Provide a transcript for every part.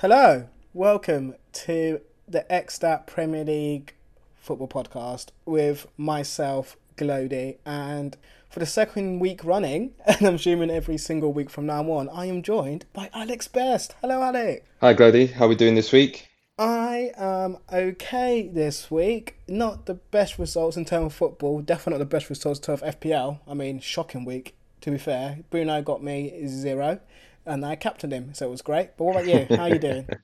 Hello, welcome to the xStat Premier League football podcast with myself, Glody, and for the second week running, and I'm assuming every single week from now on, I am joined by Alex Best. Hello, Alex. Hi, Glody. How are we doing this week? I am okay this week. Not the best results in terms of football. Definitely not the best results in terms of FPL. I mean, shocking week, to be fair. Bruno got me zero and I captained him, so it was great. But what about you? How are you doing?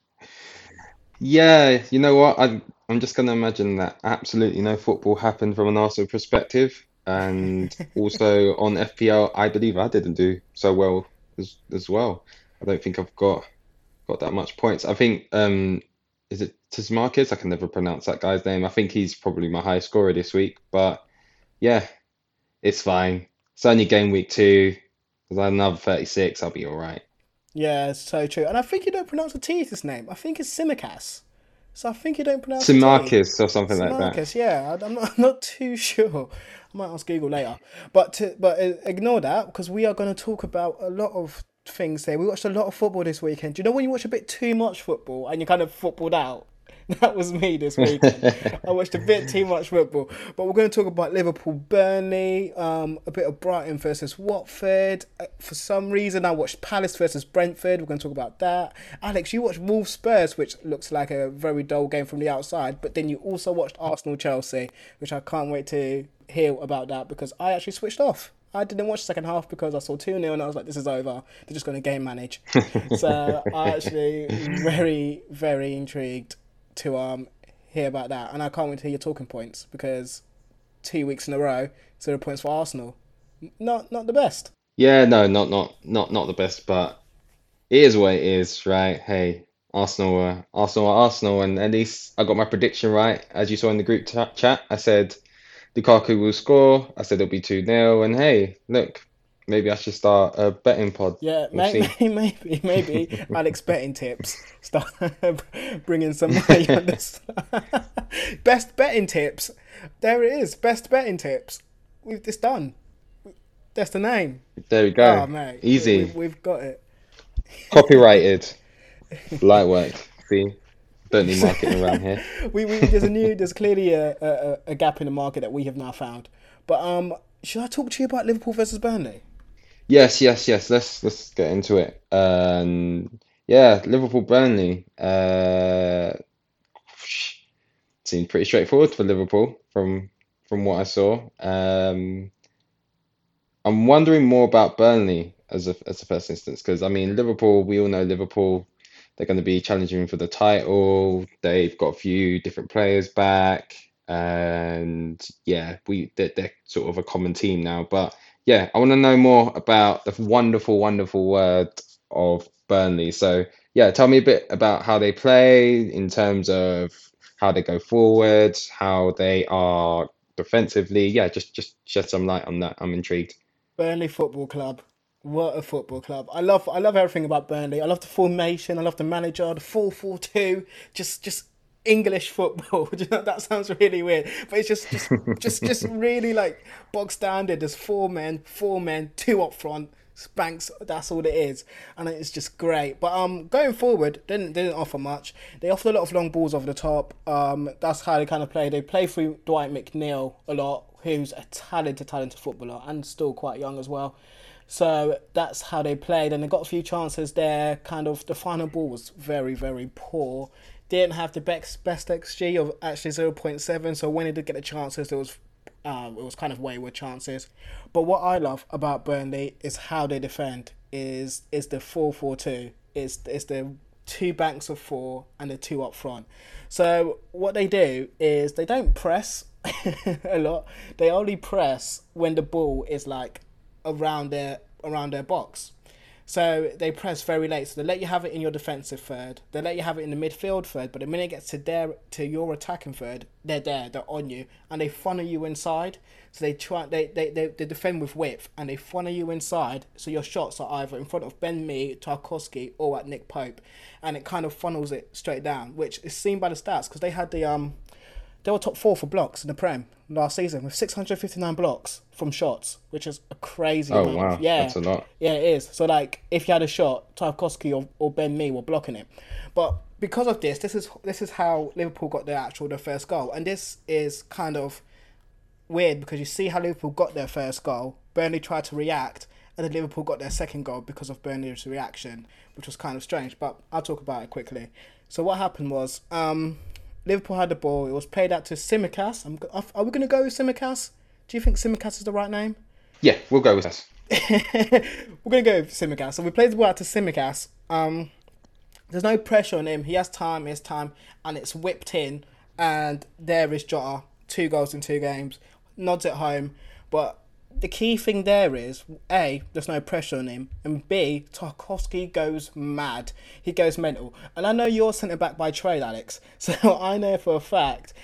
Yeah, you know what? I'm I'm just going to imagine that absolutely no football happened from an Arsenal perspective, and also on FPL, I believe I didn't do so well as as well. I don't think I've got got that much points. I think um is it Tsimikas? I can never pronounce that guy's name. I think he's probably my highest scorer this week, but yeah, it's fine. It's only game week two. There's another 36. I'll be all right. Yeah, it's so true. And I think you don't pronounce the T his name. I think it's Simikas. So I think you don't pronounce Simarcus or something like that. Simarcus, yeah. I'm not, I'm not too sure. I might ask Google later. But to, but ignore that because we are going to talk about a lot of things there. We watched a lot of football this weekend. Do you know when you watch a bit too much football and you're kind of footballed out? That was me this week. I watched a bit too much football. But we're going to talk about Liverpool Burnley, um, a bit of Brighton versus Watford. Uh, for some reason, I watched Palace versus Brentford. We're going to talk about that. Alex, you watched Wolves Spurs, which looks like a very dull game from the outside. But then you also watched Arsenal Chelsea, which I can't wait to hear about that because I actually switched off. I didn't watch the second half because I saw 2 0 and I was like, this is over. They're just going to game manage. so I actually very, very intrigued to um hear about that, and I can't wait to hear your talking points because two weeks in a row, zero points for Arsenal. Not not the best. Yeah, no, not not not not the best, but it is what it is, right? Hey, Arsenal Arsenal Arsenal, and at least I got my prediction right. As you saw in the group chat, I said Lukaku will score. I said it'll be 2 0, and hey, look, Maybe I should start a betting pod. Yeah, we'll maybe, maybe, maybe Alex betting tips. Start bringing some money on this. Best betting tips. There it is. Best betting tips. We've just done. That's the name. There we go. Oh, mate. Easy. We, have got it. Copyrighted. Light work. See, don't need marketing around here. we, we there's a new there's clearly a, a, a gap in the market that we have now found. But um, should I talk to you about Liverpool versus Burnley? Yes, yes, yes. Let's let's get into it. Um, yeah, Liverpool Burnley. Uh, seemed pretty straightforward for Liverpool from from what I saw. Um, I'm wondering more about Burnley as a as a first instance because I mean Liverpool. We all know Liverpool. They're going to be challenging for the title. They've got a few different players back, and yeah, we they're, they're sort of a common team now. But yeah, I want to know more about the wonderful, wonderful word of Burnley. So, yeah, tell me a bit about how they play in terms of how they go forward, how they are defensively. Yeah, just just shed some light on that. I'm intrigued. Burnley Football Club. What a football club! I love I love everything about Burnley. I love the formation. I love the manager. The four four two. Just just English football. that sounds really weird, but it's just just just just really like bog standard. There's four men, four men, two up front. Spanks, that's all it is, and it's just great. But um, going forward, they didn't didn't offer much. They offered a lot of long balls over the top. Um, that's how they kind of play. They play through Dwight McNeil a lot, who's a talented, talented footballer and still quite young as well. So that's how they played, and they got a few chances there. Kind of the final ball was very, very poor didn't have the best best xG of actually zero point seven. So when he did get the chances, it was um, it was kind of wayward chances. But what I love about Burnley is how they defend. Is is the four four two. Is is the two banks of four and the two up front. So what they do is they don't press a lot. They only press when the ball is like around their around their box. So they press very late. So they let you have it in your defensive third. They let you have it in the midfield third. But the minute it gets to their to your attacking third, they're there. They're on you, and they funnel you inside. So they try they, they, they, they defend with width and they funnel you inside. So your shots are either in front of Ben Mee, Tarkowski, or at Nick Pope, and it kind of funnels it straight down, which is seen by the stats because they had the um they were top four for blocks in the Prem last season with 659 blocks from shots, which is a crazy Oh amount. wow, Yeah, that's a lot. yeah, it is. So like, if you had a shot, Tarkowski or, or Ben Mee were blocking it. But because of this, this is this is how Liverpool got their actual their first goal, and this is kind of weird because you see how Liverpool got their first goal. Burnley tried to react, and then Liverpool got their second goal because of Burnley's reaction, which was kind of strange. But I'll talk about it quickly. So what happened was, um, Liverpool had the ball. It was played out to Simicas. I'm, are we going to go with Simicas? Do you think Simicas is the right name? Yeah, we'll go with that. We're gonna go with Simicas. So we played the ball out to Simicas. Um, there's no pressure on him. He has time. He has time, and it's whipped in. And there is Jota, two goals in two games, nods at home. But the key thing there is a there's no pressure on him, and b Tarkowski goes mad. He goes mental. And I know you're centre back by trade, Alex. So I know for a fact.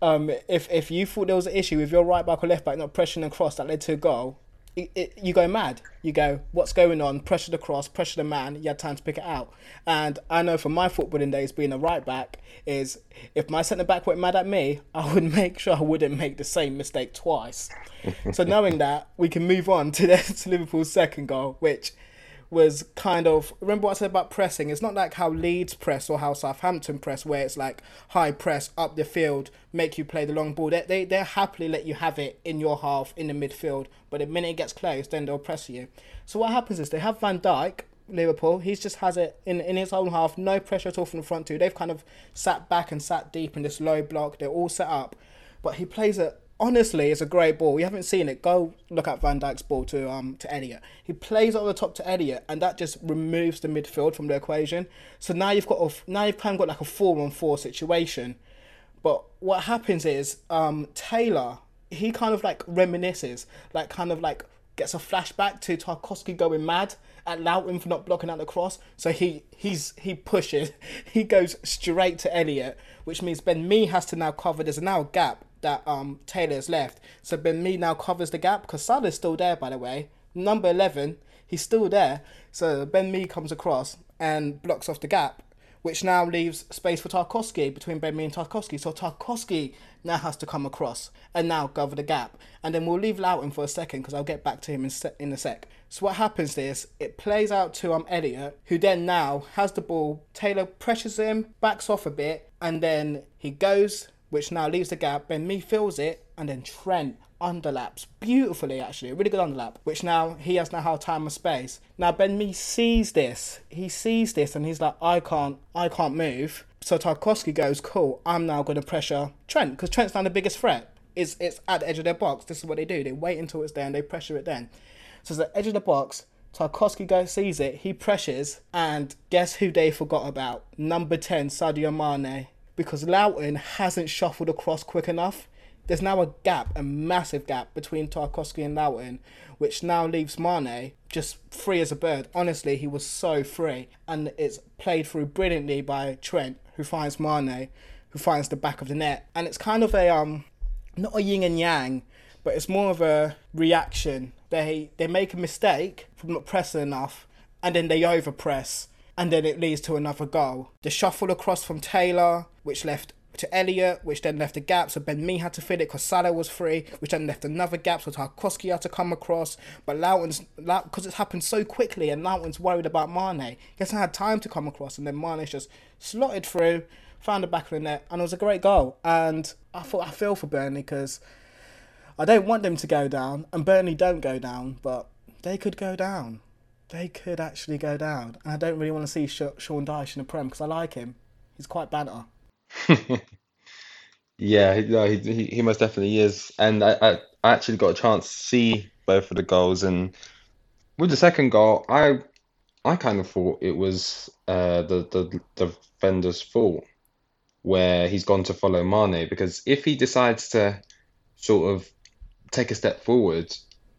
Um, if if you thought there was an issue with your right back or left back not pressing across that led to a goal, it, it, you go mad. You go, what's going on? Pressure the cross, pressure the man. You had time to pick it out. And I know from my footballing days, being a right back, is if my centre back went mad at me, I would make sure I wouldn't make the same mistake twice. so knowing that, we can move on to, the, to Liverpool's second goal, which was kind of remember what I said about pressing. It's not like how Leeds press or how Southampton press, where it's like high press up the field, make you play the long ball. They they they happily let you have it in your half in the midfield, but the minute it gets close, then they'll press you. So what happens is they have Van Dijk. Liverpool, he just has it in, in his own half, no pressure at all from the front two. They've kind of sat back and sat deep in this low block. They're all set up, but he plays it honestly, it's a great ball. You haven't seen it. Go look at Van Dijk's ball to um to Elliott. He plays over the top to Elliott, and that just removes the midfield from the equation. So now you've got a, now you've kind of got like a four on four situation. But what happens is um Taylor he kind of like reminisces, like kind of like gets a flashback to Tarkowski going mad at Lowton for not blocking out the cross. So he he's he pushes, he goes straight to Elliott, which means Ben Mee has to now cover. There's now a gap that um Taylor's left. So Ben Mee now covers the gap because Salah's still there, by the way. Number eleven, he's still there. So Ben Mee comes across and blocks off the gap, which now leaves space for Tarkowski between Ben Mee and Tarkowski. So Tarkowski now has to come across and now cover the gap. And then we'll leave Lowton for a second because I'll get back to him in, se- in a sec. So what happens is it plays out to um Elliott, who then now has the ball. Taylor pressures him, backs off a bit, and then he goes, which now leaves the gap. Ben Mee fills it, and then Trent underlaps. Beautifully actually a really good underlap which now he has now had time and space. Now ben Mee sees this. He sees this and he's like i can't i can't move. So tarkowski goes cool i'm now going to pressure trent because trent's now the biggest threat. It's, it's at the edge of their box. This is what they do. They wait until it's there and they pressure it then. So it's at the edge of the box. Tarkowski goes sees it. He pressures and guess who they forgot about? Number 10 Sadio Mane because Lowton hasn't shuffled across quick enough there's now a gap, a massive gap between Tarkowski and Lowton, which now leaves Mane just free as a bird. Honestly, he was so free, and it's played through brilliantly by Trent, who finds Mane, who finds the back of the net, and it's kind of a um, not a yin and yang, but it's more of a reaction. They they make a mistake from not pressing enough, and then they overpress, and then it leads to another goal. The shuffle across from Taylor, which left to Elliott, which then left a gap. So Ben Mee had to fill it because Salah was free, which then left another gap. So Tarkowski had to come across. But Lowton's, because it's happened so quickly and Lowton's worried about Mane, he hasn't had time to come across. And then Mane's just slotted through, found the back of the net, and it was a great goal. And I thought I feel for Burnley because I don't want them to go down, and Burnley don't go down, but they could go down. They could actually go down. And I don't really want to see Sean Dyche in the Prem because I like him. He's quite banter. Yeah, no, he, he he most definitely is. And I, I I actually got a chance to see both of the goals, and with the second goal, I I kind of thought it was uh, the the the defender's fault where he's gone to follow Mane because if he decides to sort of take a step forward,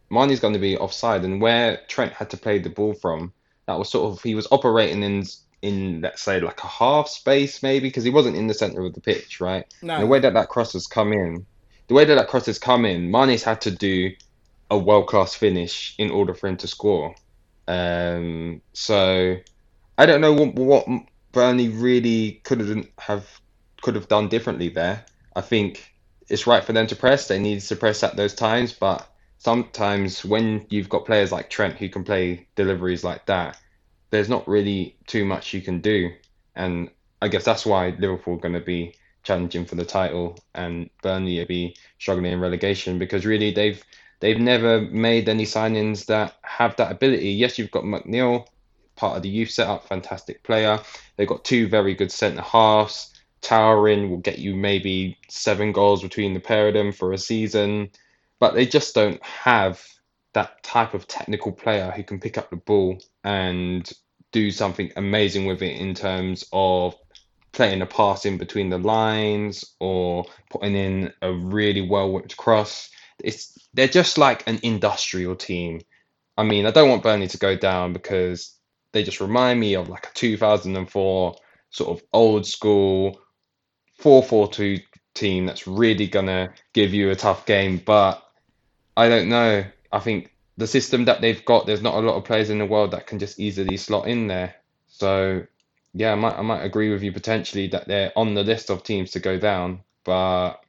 Mane's going to be offside, and where Trent had to play the ball from, that was sort of he was operating in in let's say like a half space maybe because he wasn't in the center of the pitch, right? And the way that that cross has come in, the way that that cross has come in, Mane's had to do a world-class finish in order for him to score. Um, so I don't know what, what Burnley really could have have could have done differently there. I think it's right for them to press. They need to press at those times, but sometimes when you've got players like Trent who can play deliveries like that, there's not really too much you can do. And I guess that's why Liverpool are going to be challenging for the title and Burnley will be struggling in relegation because really they've they've never made any signings that have that ability. Yes, you've got McNeil, part of the youth setup, fantastic player. They've got two very good centre halves. Towering will get you maybe seven goals between the pair of them for a season, but they just don't have that type of technical player who can pick up the ball and do something amazing with it in terms of playing a pass in between the lines or putting in a really well whipped cross. It's they're just like an industrial team. I mean, I don't want Burnley to go down because they just remind me of like a 2004 sort of old school 4-4-2 team that's really gonna give you a tough game. But I don't know. I think the system that they've got, there's not a lot of players in the world that can just easily slot in there. So yeah, I might I might agree with you potentially that they're on the list of teams to go down, but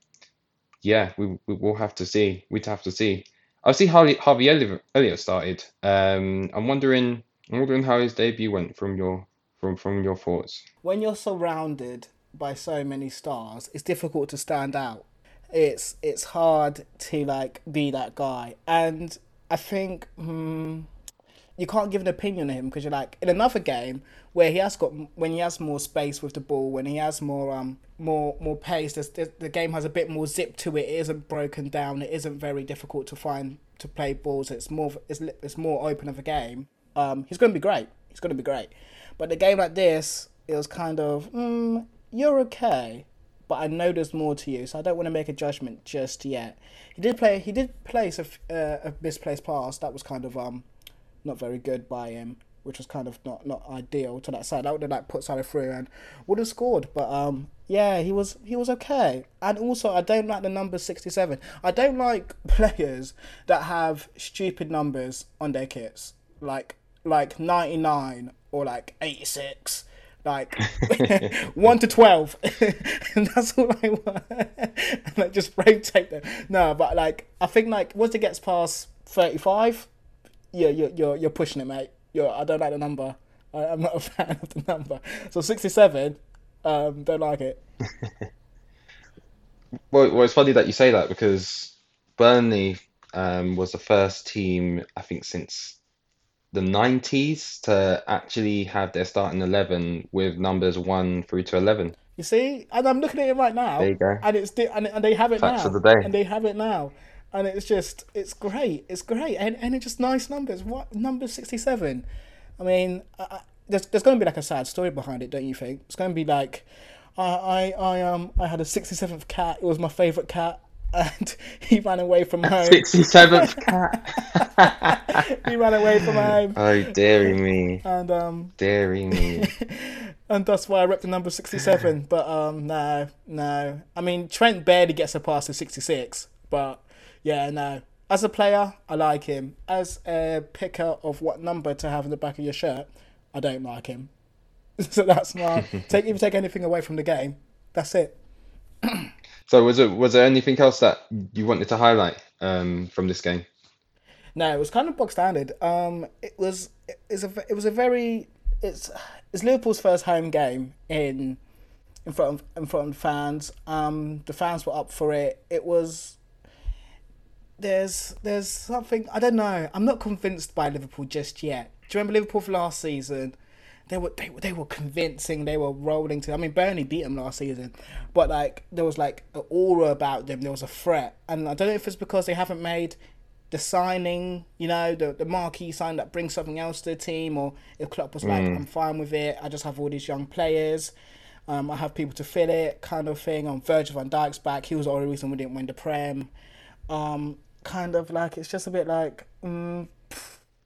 yeah, we we will have to see. We'd have to see. I see Harvey Harvey Elliott started. Um, I'm wondering I'm wondering how his debut went from your from from your thoughts. When you're surrounded by so many stars, it's difficult to stand out. It's it's hard to like be that guy, and I think hmm, you can't give an opinion on him because you're like in another game where he has got when he has more space with the ball, when he has more um more more pace, there's, the game has a bit more zip to it. It isn't broken down. It isn't very difficult to find to play balls. It's more it's it's more open of a game. Um, he's going to be great. He's going to be great. But the game like this, it was kind of, mm, you're okay, but I know there's more to you, so I don't want to make a judgment just yet. He did play. He did place a, uh, a misplaced pass that was kind of um not very good by him, which was kind of not not ideal to that side. That would have like put Salah through and would have scored, but um yeah, he was he was okay. And also, I don't like the number sixty seven. I don't like players that have stupid numbers on their kits, like like ninety nine or like eighty six like one to twelve, and that's all I want. and like just rotate them. No, but like I think like once it gets past thirty five, yeah, you're you're you're pushing it, mate. You're I don't like the number. I, am not a fan of the number. So sixty seven, um, don't like it. well, well, it's funny that you say that because Burnley um, was the first team I think since the 90s to actually have their starting 11 with numbers 1 through to 11. You see, and I'm looking at it right now. There you go. And it's and, and they have it Facts now. of the day. And they have it now. And it's just it's great. It's great. And and it's just nice numbers. What number 67? I mean, I, there's there's going to be like a sad story behind it, don't you think? It's going to be like I I I um I had a 67th cat. It was my favorite cat and he ran away from home. 67th cat. he ran away from home. Oh, dearie me. And um, dearie me. and that's why I repped the number 67. But um, no, no. I mean, Trent barely gets a pass to 66. But yeah, no. As a player, I like him. As a picker of what number to have in the back of your shirt, I don't like him. so that's my take. If you take anything away from the game, that's it. So was it was there anything else that you wanted to highlight um, from this game? No, it was kind of bog standard. Um, it was it was a it was a very it's it's Liverpool's first home game in in front of in front of fans. Um, the fans were up for it. It was there's there's something I don't know. I'm not convinced by Liverpool just yet. Do you remember Liverpool for last season? They were they, they were convincing. They were rolling to. I mean, Burnley beat them last season, but like there was like an aura about them. There was a threat, and I don't know if it's because they haven't made the signing, you know, the the marquee sign that brings something else to the team, or if Klopp was like, mm. I'm fine with it. I just have all these young players. Um, I have people to fill it, kind of thing. On Virgil van Dijk's back, he was the only reason we didn't win the Prem. Um, kind of like it's just a bit like, mm,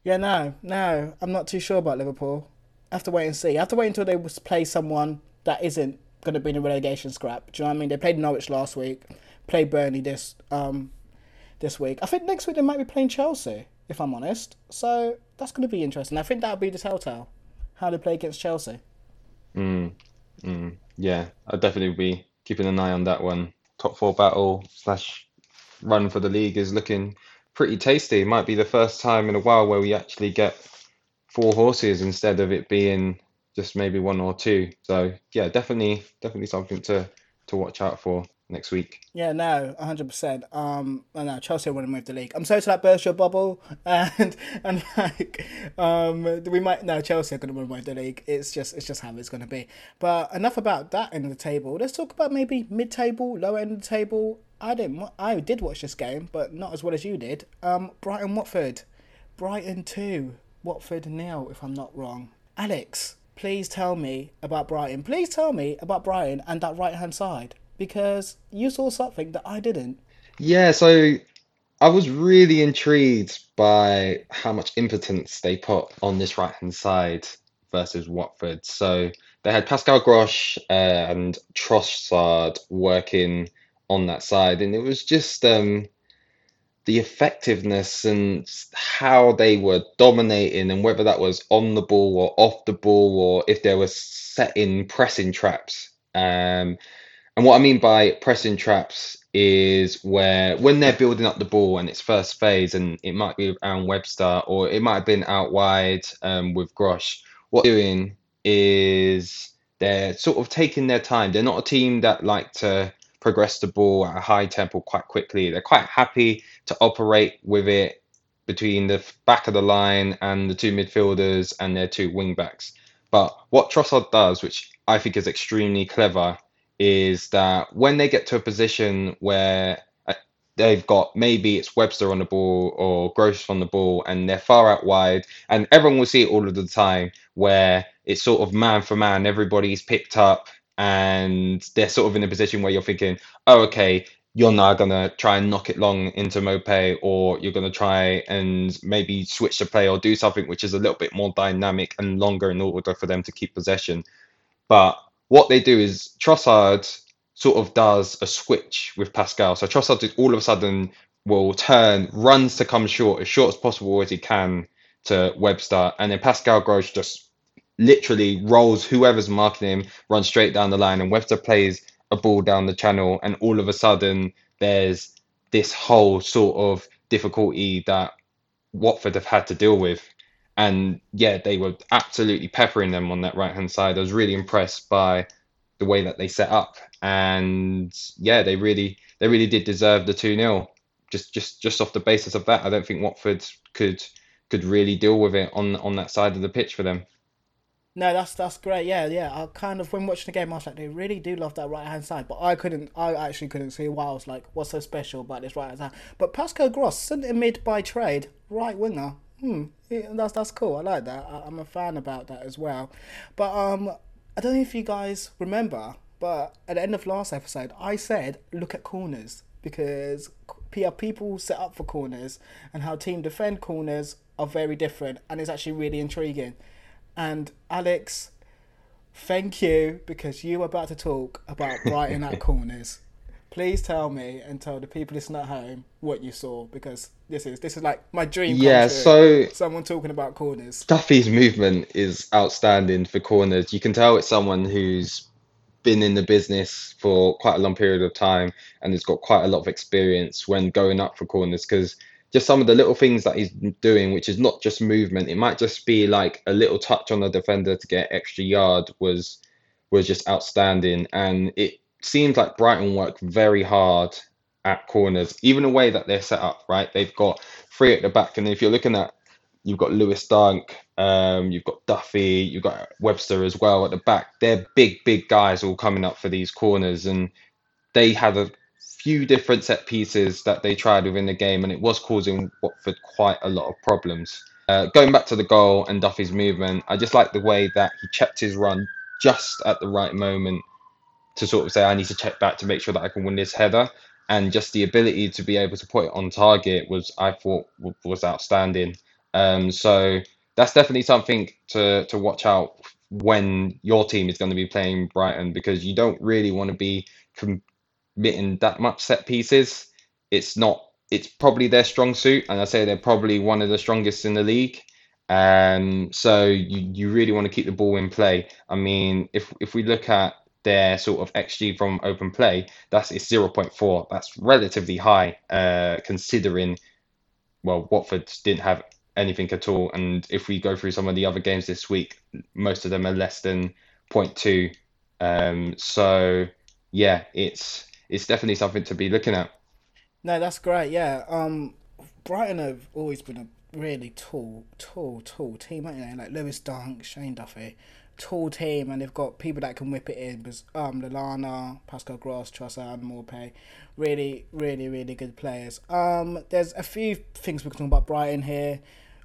yeah, no, no, I'm not too sure about Liverpool have to wait and see. I have to wait until they play someone that isn't going to be in a relegation scrap. Do you know what I mean? They played Norwich last week, played Burnley this um this week. I think next week they might be playing Chelsea, if I'm honest. So that's going to be interesting. I think that'll be the telltale how they play against Chelsea. Mm, mm, yeah, I'll definitely be keeping an eye on that one. top four battle slash run for the league is looking pretty tasty. Might be the first time in a while where we actually get four horses instead of it being just maybe one or two. So yeah, definitely, definitely something to to watch out for next week. Yeah, no, hundred percent. Um, I know Chelsea want to move the league. I'm sorry to like burst your bubble, and and like, um, we might no Chelsea are going to move the league. It's just it's just how it's going to be. But enough about that end of the table. Let's talk about maybe mid-table, lower end of the table. I didn't. I did watch this game, but not as well as you did. Um, Brighton Watford, Brighton two, Watford nil. If I'm not wrong, Alex. Please tell me about Brighton. Please tell me about Brighton and that right hand side because you saw something that I didn't. Yeah, so I was really intrigued by how much impotence they put on this right hand side versus Watford. So they had Pascal Gross and Trossard working on that side, and it was just um, the effectiveness and how they were dominating, and whether that was on the ball or off the ball, or if there was setting pressing traps. Um, and what I mean by pressing traps is where when they're building up the ball and its first phase, and it might be around Webster or it might have been out wide um, with Gross, what they're doing is they're sort of taking their time. They're not a team that like to progress the ball at a high tempo quite quickly. They're quite happy to operate with it between the back of the line and the two midfielders and their two wing backs. But what Trossard does, which I think is extremely clever, is that when they get to a position where uh, they've got maybe it's Webster on the ball or Gross on the ball and they're far out wide and everyone will see it all of the time where it's sort of man for man everybody's picked up and they're sort of in a position where you're thinking oh okay you're now gonna try and knock it long into Maupay or you're gonna try and maybe switch the play or do something which is a little bit more dynamic and longer in order for them to keep possession but what they do is Trossard sort of does a switch with Pascal. So Trossard all of a sudden will turn, runs to come short, as short as possible as he can to Webster, and then Pascal Gross just literally rolls whoever's marking him, runs straight down the line, and Webster plays a ball down the channel, and all of a sudden there's this whole sort of difficulty that Watford have had to deal with and yeah, they were absolutely peppering them on that right hand side. I was really impressed by the way that they set up, and yeah, they really they really did deserve the two 0 Just just just off the basis of that, I don't think Watford could could really deal with it on on that side of the pitch for them. No, that's that's great. Yeah, yeah. I kind of when watching the game, I was like, they really do love that right hand side, but I couldn't. I actually couldn't see why. I was like, what's so special about this right hand side? But Pascal Gross, centre mid by trade, right winger hmm, yeah, that's that's cool. I like that. I, am a fan about that as well. But um, I don't know if you guys remember, but at the end of last episode, I said look at corners because people set up for corners and how team defend corners are very different, and it's actually really intriguing. And Alex, thank you because you were about to talk about Brighton at corners please tell me and tell the people listening at home what you saw because this is this is like my dream. Yeah, so someone talking about corners. Duffy's movement is outstanding for corners. You can tell it's someone who's been in the business for quite a long period of time and has got quite a lot of experience when going up for corners because just some of the little things that he's doing, which is not just movement, it might just be like a little touch on the defender to get extra yard was was just outstanding and it seems like Brighton work very hard at corners, even the way that they're set up, right? They've got three at the back, and if you're looking at, you've got Lewis Dunk, um, you've got Duffy, you've got Webster as well at the back. They're big, big guys all coming up for these corners, and they had a few different set pieces that they tried within the game, and it was causing Watford quite a lot of problems. Uh, going back to the goal and Duffy's movement, I just like the way that he checked his run just at the right moment to sort of say I need to check back to make sure that I can win this header, and just the ability to be able to put it on target was I thought was outstanding. Um, so that's definitely something to to watch out when your team is going to be playing Brighton because you don't really want to be committing that much set pieces. It's not. It's probably their strong suit, and I say they're probably one of the strongest in the league. Um, so you, you really want to keep the ball in play. I mean, if if we look at their sort of XG from open play, that's it's 0.4. That's relatively high, uh, considering well, Watford didn't have anything at all. And if we go through some of the other games this week, most of them are less than 0.2. Um, so yeah, it's it's definitely something to be looking at. No, that's great. Yeah. Um, Brighton have always been a really tall, tall, tall team, aren't they? Like Lewis Dunk, Shane Duffy, tall team, and they've got people that can whip it in. Um, Lallana, Pascal Gross, Trossard, Maupay, really, really, really good players. Um, there's a few things we can talk about Brighton here.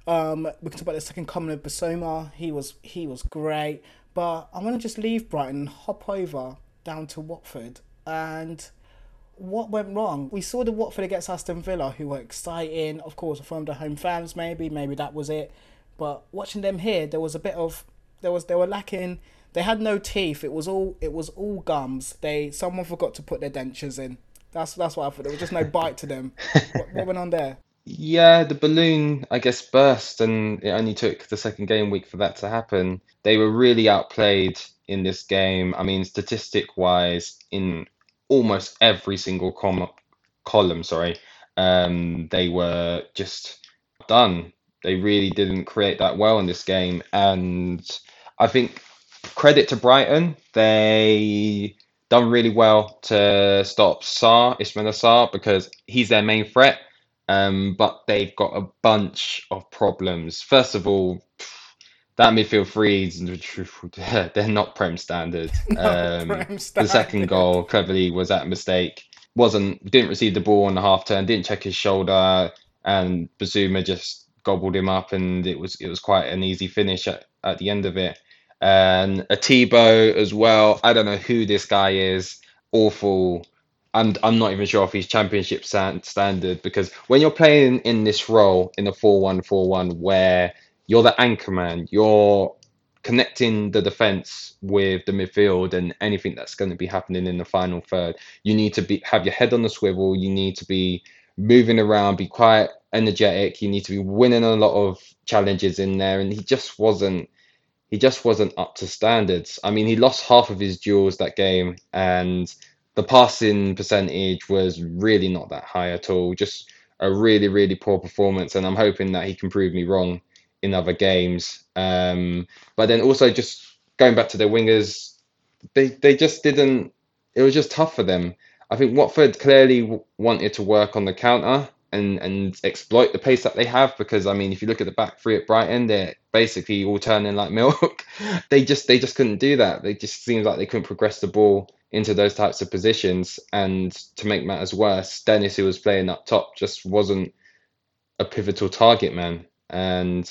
Um, we can talk about the second coming of Bissouma. He was he was great, but I want to just leave Brighton and hop over down to Watford and what went wrong? We saw the Watford against Aston Villa, who were exciting, of course, from the home fans. Maybe, maybe that was it. But watching them here, there was a bit of there was they were lacking. They had no teeth. It was all it was all gums. They someone forgot to put their dentures in. That's that's what I thought. There was just no bite to them. what, what went on there? Yeah, the balloon, I guess, burst, and it only took the second game week for that to happen. They were really outplayed in this game. I mean, statistic wise, in almost every single com column, sorry, um, they were just done. They really didn't create that well in this game, and I think credit to Brighton, they done really well to stop Sarr, Ismaila Sarr, because he's their main threat. Um, but they've got a bunch of problems. First of all, that midfield threes, they're not Prem standard. Um, Prem the second goal, Cleverley, was that mistake. Wasn't didn't receive the ball on the half turn, didn't check his shoulder, and Bissouma just gobbled him up, and it was it was quite an easy finish at, at the end of it. And Etebo as well. I don't know who this guy is. Awful. I'm I'm not even sure if he's championship stand, standard because when you're playing in this role in a four-one-four-one where you're the anchor man, you're connecting the defense with the midfield and anything that's going to be happening in the final third. You need to be have your head on the swivel. You need to be moving around, be quite energetic. You need to be winning a lot of challenges in there, and he just wasn't. He just wasn't up to standards. I mean, he lost half of his duels that game, and the passing percentage was really not that high at all. Just a really, really poor performance, and I'm hoping that he can prove me wrong in other games. Um, but then also just going back to their wingers, they they just didn't. It was just tough for them. I think Watford clearly w- wanted to work on the counter and and exploit the pace that they have because I mean if you look at the back three at Brighton, they're basically all turning like milk. they just they just couldn't do that. They just seems like they couldn't progress the ball into those types of positions. And to make matters worse, Dennis, who was playing up top, just wasn't a pivotal target man. And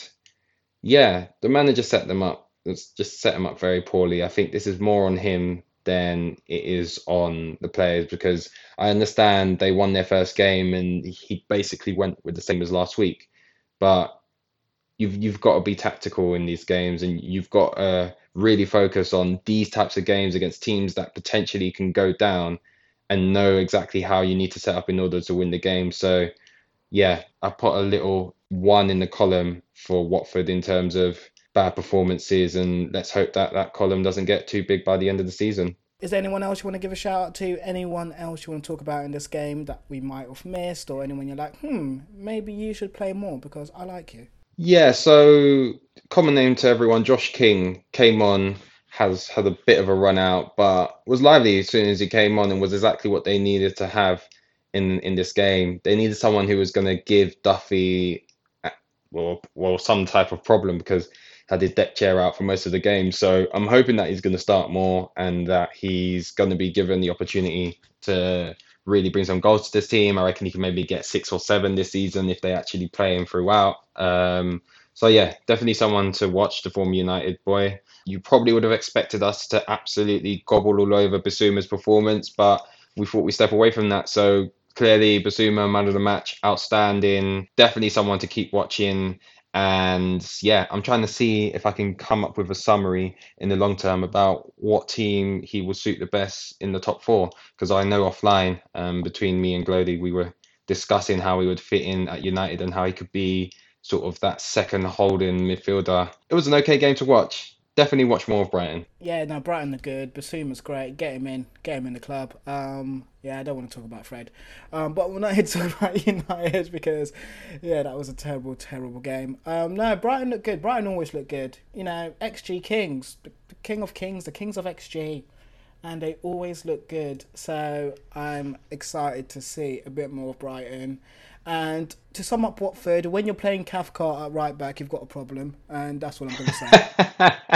yeah, the manager set them up. It's just set them up very poorly. I think this is more on him than it is on the players because I understand they won their first game and he basically went with the same as last week. But you've you've got to be tactical in these games and you've got to really focus on these types of games against teams that potentially can go down and know exactly how you need to set up in order to win the game. So yeah, I put a little one in the column for Watford in terms of bad performances, and let's hope that that column doesn't get too big by the end of the season. Is there anyone else you want to give a shout out to? Anyone else you want to talk about in this game that we might have missed, or anyone you're like, hmm, maybe you should play more because I like you. Yeah, so common name to everyone, Josh King came on, has had a bit of a run out, but was lively as soon as he came on and was exactly what they needed to have in in this game. They needed someone who was going to give Duffy well, well, some type of problem because had his deck chair out for most of the game. So I'm hoping that he's going to start more and that he's going to be given the opportunity to really bring some goals to this team. I reckon he can maybe get six or seven this season if they actually play him throughout. Um, so yeah, definitely someone to watch the former United boy. You probably would have expected us to absolutely gobble all over Bissouma's performance, but we thought we step away from that. So clearly, Bissouma, man of the match, outstanding. Definitely someone to keep watching. And yeah, I'm trying to see if I can come up with a summary in the long term about what team he will suit the best in the top four. Because I know offline, um, between me and Glody, we were discussing how he would fit in at United and how he could be sort of that second holding midfielder. It was an okay game to watch. Definitely watch more of Brighton. Yeah, no, Brighton are good. Bissouma's great. Get him in. Get him in the club. Um, yeah, I don't want to talk about Fred. Um, but we're not here to talk about United because, yeah, that was a terrible, terrible game. Um, no, Brighton look good. Brighton always look good. You know, XG Kings, the king of kings, the kings of XG. And they always look good. So I'm excited to see a bit more of Brighton. And to sum up Watford, when you're playing Cathcart at right back, you've got a problem. And that's what I'm going to say.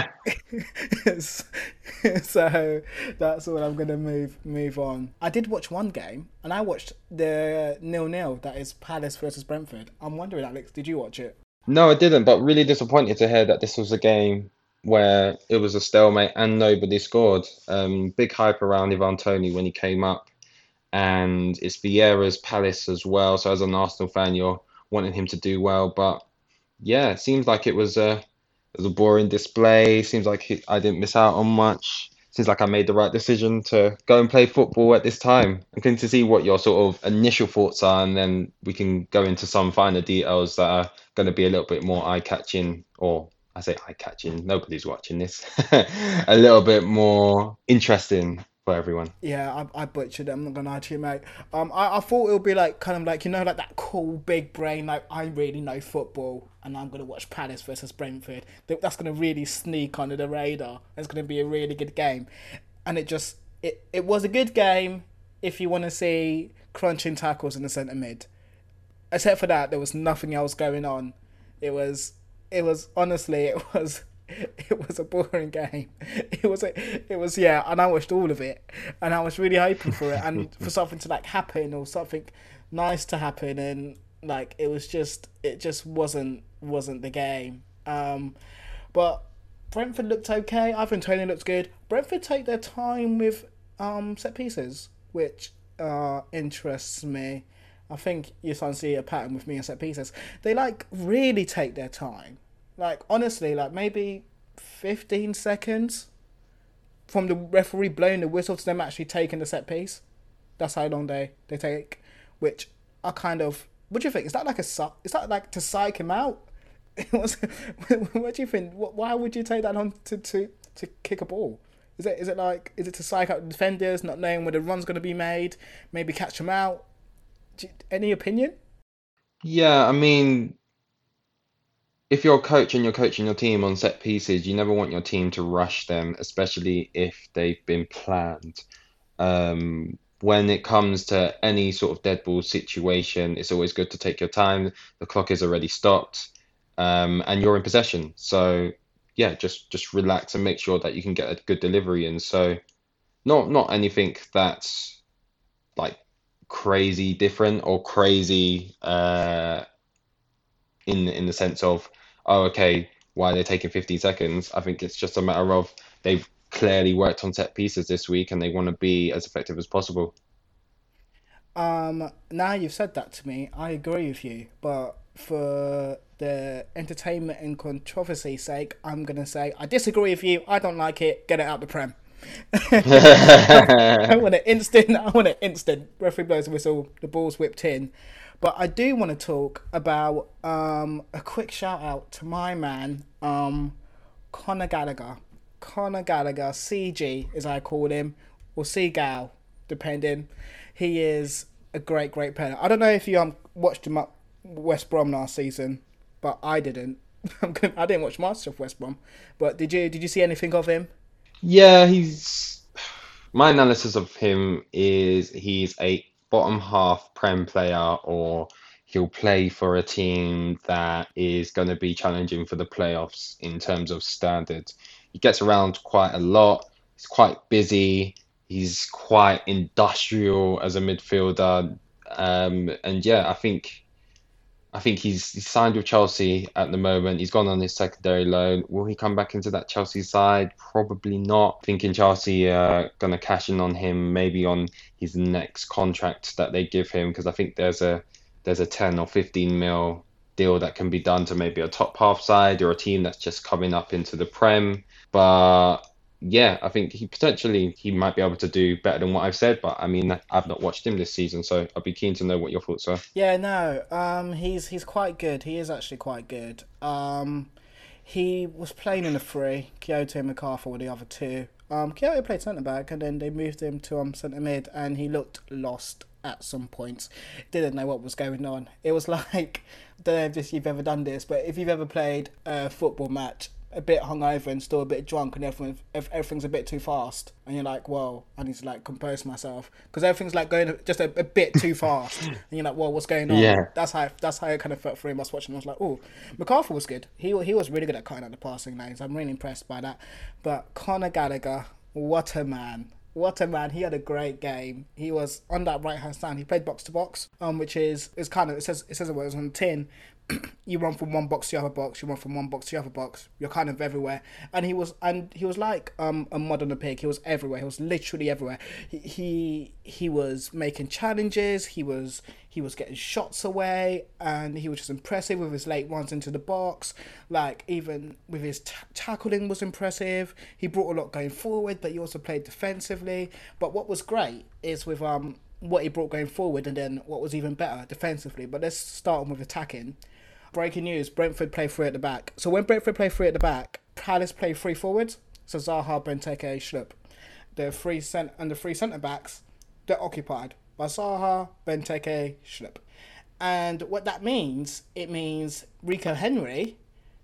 so that's all I'm gonna move move on. I did watch one game, and I watched the nil nil. That is Palace versus Brentford. I'm wondering, Alex, did you watch it? No, I didn't, but really disappointed to hear that this was a game where it was a stalemate and nobody scored. Um, big hype around Ivan Toney when he came up, and it's Vieira's Palace as well. So as an Arsenal fan, you're wanting him to do well, but yeah, it seems like it was a it was a boring display. Seems like I didn't miss out on much. Seems like I made the right decision to go and play football at this time. I'm keen to see what your sort of initial thoughts are, and then we can go into some finer details that are going to be a little bit more eye-catching, or I say eye-catching. Nobody's watching this. a little bit more interesting for everyone. Yeah, I, I butchered it. I'm not gonna lie to you, mate. Um, I, I thought it would be like kind of like you know like that cool big brain like I really know football and I'm gonna watch Palace versus Brentford. That's gonna really sneak under the radar. It's gonna be a really good game, and it just it it was a good game if you want to see crunching tackles in the centre mid. Except for that, there was nothing else going on. It was it was honestly it was it was a boring game. It was a, it was yeah, and I watched all of it, and I was really hoping for it and for something to like happen or something nice to happen, and like it was just it just wasn't wasn't the game. Um, but Brentford looked okay. Ivan Toney looked good. Brentford take their time with um, set pieces, which uh, interests me. I think you're starting to see a pattern with me and set pieces. They like really take their time. Like honestly, like maybe fifteen seconds from the referee blowing the whistle to them actually taking the set piece. That's how long they, they take. Which I kind of what do you think? Is that like a is that like to psych him out? what do you think? Why would you take that on to, to, to kick a ball? Is it is it like is it to psych out the defenders, not knowing where the run's going to be made, maybe catch them out? You, any opinion? Yeah, I mean, if you're a coach and you're coaching your team on set pieces, you never want your team to rush them, especially if they've been planned. Um, when it comes to any sort of dead ball situation, it's always good to take your time. The clock is already stopped, um, and you're in possession. So yeah, just just relax and make sure that you can get a good delivery in. So not not anything that's like crazy different or crazy uh, in in the sense of oh, okay, why are they taking 15 seconds? I think it's just a matter of they've clearly worked on set pieces this week and they want to be as effective as possible. Um, now you've said that to me, I agree with you, but for the entertainment and controversy sake, I'm gonna say I disagree with you. I don't like it. Get it out the prem. I want an instant. I want an instant. Referee blows the whistle. The ball's whipped in. But I do want to talk about um, a quick shout out to my man, um, Conor Gallagher. Conor Gallagher, CG as I call him, or Seagal, depending. He is a great, great player. I don't know if you um, watched him up West Brom last season, but I didn't. I didn't watch much of West Brom, but did you? Did you see anything of him? Yeah, he's. My analysis of him is he's a bottom half Prem player or he'll play for a team that is going to be challenging for the playoffs in terms of standards. He gets around quite a lot. He's quite busy. He's quite industrial as a midfielder. Um, and yeah, I think I think he's, he's signed with Chelsea at the moment. He's gone on his secondary loan. Will he come back into that Chelsea side? Probably not. Thinking Chelsea are going to cash in on him maybe on his next contract that they give him because I think there's a there's a 10 or 15 mil deal that can be done to maybe a top half side or a team that's just coming up into the Prem. But yeah, I think he potentially he might be able to do better than what I've said, but I mean I've not watched him this season, so I'd be keen to know what your thoughts are. Yeah, no, um, he's he's quite good. He is actually quite good. Um, he was playing in the three. Kouyaté and McArthur were the other two. Um, Kouyaté played centre back, and then they moved him to um centre mid, and he looked lost at some points. Didn't know what was going on. It was like I don't know if you've ever done this, but if you've ever played a football match a bit hungover and still a bit drunk and everything everything's a bit too fast and you're like well i need to like compose myself because everything's like going just a, a bit too fast and you're like well what's going on Yeah. that's how that's how it kind of felt for him i was watching i was like oh macarthur was good he, he was really good at cutting out the passing lanes i'm really impressed by that but conor gallagher what a man what a man! He had a great game. He was on that right hand stand. He played box to box, um, which is is kind of it says it says it was on tin. you run from one box to the other box. You run from one box to the other box. You're kind of everywhere. And he was and he was like um a mud on a pig. He was everywhere. He was literally everywhere. He he, he was making challenges. He was he was getting shots away, and he was just impressive with his late runs into the box. Like even with his t- tackling was impressive. He brought a lot going forward, but he also played defensively. But what was great is with um what he brought going forward, and then what was even better defensively. But let's start with attacking. Breaking news: Brentford play three at the back. So when Brentford play three at the back, Palace play three forwards. So Zaha, Benteke, Schlupp. The three cent and the three centre backs, they're occupied by Zaha, Benteke, Schlupp. And what that means, it means Rico Henry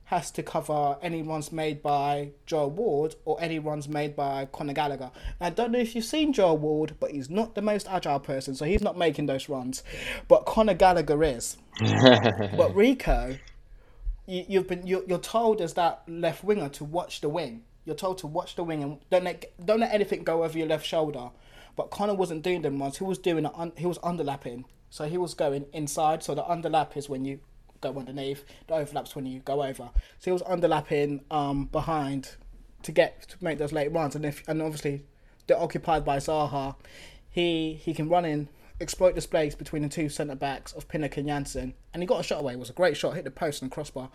has to cover any runs made by Joel Ward or any runs made by Conor Gallagher. I don't know if you've seen Joel Ward, but he's not the most agile person, so he's not making those runs. But Conor Gallagher is. but Rico, you, you've been you're, you're told as that left winger to watch the wing. You're told to watch the wing and don't let don't let anything go over your left shoulder. But Conor wasn't doing them runs. He was doing a un, he was underlapping. So he was going inside. So the underlap is when you go underneath. The overlaps when you go over. So he was underlapping um behind to get to make those late runs. And if and obviously they're occupied by Zaha. He he can run in, exploit the space between the two centre backs of Pinnock and Jansson, and he got a shot away. It was a great shot, hit the post and crossbar,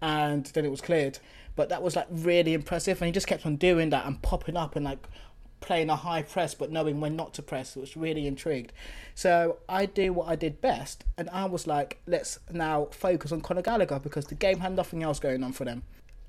and then it was cleared. But that was like really impressive, and he just kept on doing that and popping up and like playing a high press, but knowing when not to press. Was really intrigued. So I do what I did best, and I was like, let's now focus on Conor Gallagher because the game had nothing else going on for them.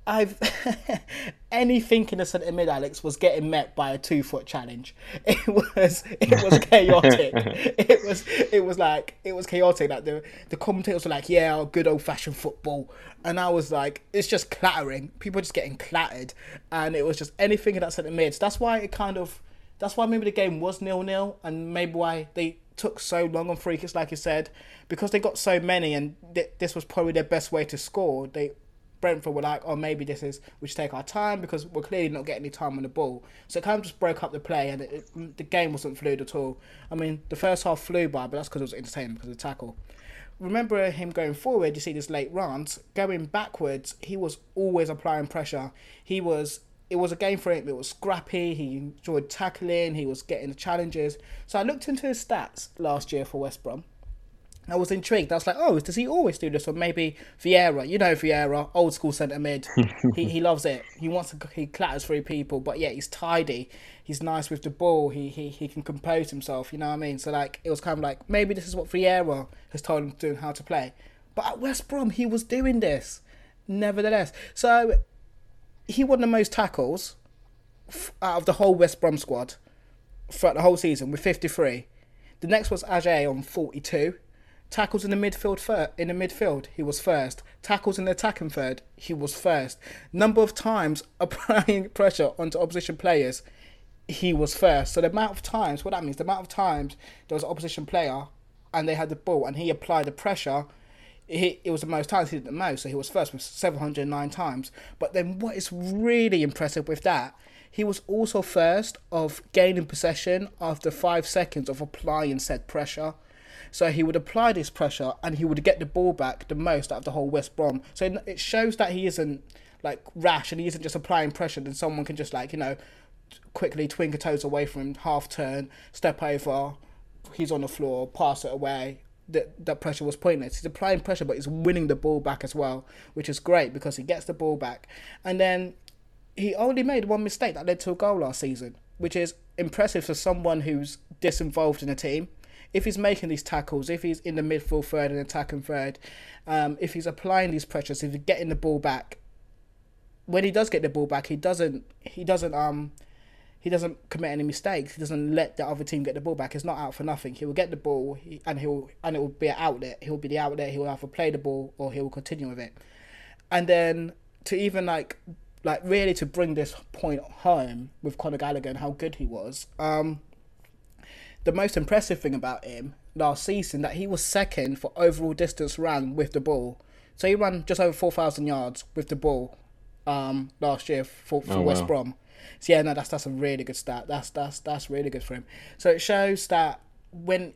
I've anything in the centre mid, Alex, was getting met by a two foot challenge. It was it was chaotic. it was it was like it was chaotic. Like the the commentators were like, "Yeah, good old fashioned football," and I was like, "It's just clattering. People are just getting clattered," and it was just anything in that centre mid. So that's why it kind of that's why maybe the game was nil nil, and maybe why they took so long on free kicks, like you said, because they got so many, and th- this was probably their best way to score. They Brentford were like, oh, maybe this is we should take our time because we're clearly not getting any time on the ball. So it kind of just broke up the play, and it, it, the game wasn't fluid at all. I mean, the first half flew by, but that's because it was entertaining because of the tackle. Remember him going forward, you see this late runs. Going backwards, he was always applying pressure. He was it was a game for him. It was scrappy. He enjoyed tackling. He was getting the challenges. So I looked into his stats last year for West Brom. I was intrigued. I was like, oh, does he always do this? Or maybe Vieira, you know Vieira, old school centre mid. he he loves it. He wants to he clatters through people, but yeah, he's tidy. He's nice with the ball. He he he can compose himself. You know what I mean? So like, it was kind of like maybe this is what Vieira has told him to do and how to play. But at West Brom, he was doing this, nevertheless. So he won the most tackles f- out of the whole West Brom squad throughout the whole season with 53. The next was Ajayi on 42. Tackles in the midfield fir- in the midfield, he was first. Tackles in the attacking third, he was first. Number of times applying pressure onto opposition players, he was first. So the amount of times, what that means, the amount of times there was an opposition player and they had the ball and he applied the pressure, he, it was the most times he did the most. So he was first with 709 times. But then what is really impressive with that, he was also first of gaining possession after five seconds of applying said pressure. So he would apply this pressure and he would get the ball back the most out of the whole West Brom. So it- shows that he isn't like rash and he isn't just applying pressure. Then someone can just like you know quickly twinkle toes away from him, half turn, step over, he's on the floor, pass it away. That that pressure was pointless. He's applying pressure, but he's winning the ball back as well, which is great because he gets the ball back. And then he only made one mistake that led to a goal last season, which is impressive for someone who's disinvolved in a team. If he's making these tackles, if he's in the midfield third and attacking third, um, if he's applying these pressures, if he's getting the ball back, when he does get the ball back, he doesn't he doesn't um he doesn't commit any mistakes. He doesn't let the other team get the ball back. It's not out for nothing. He will get the ball and he'll and it will be an outlet. He'll be the outlet. He'll either play the ball or he will continue with it. And then to even like like really to bring this point home with Conor Gallagher and how good he was. Um, the most impressive thing about him last season that he was second for overall distance run with the ball. So he ran just over four thousand yards with the ball um, last year for, for Oh, West wow. Brom. So yeah, no, that's that's a really good stat. That's that's that's really good for him. So it shows that when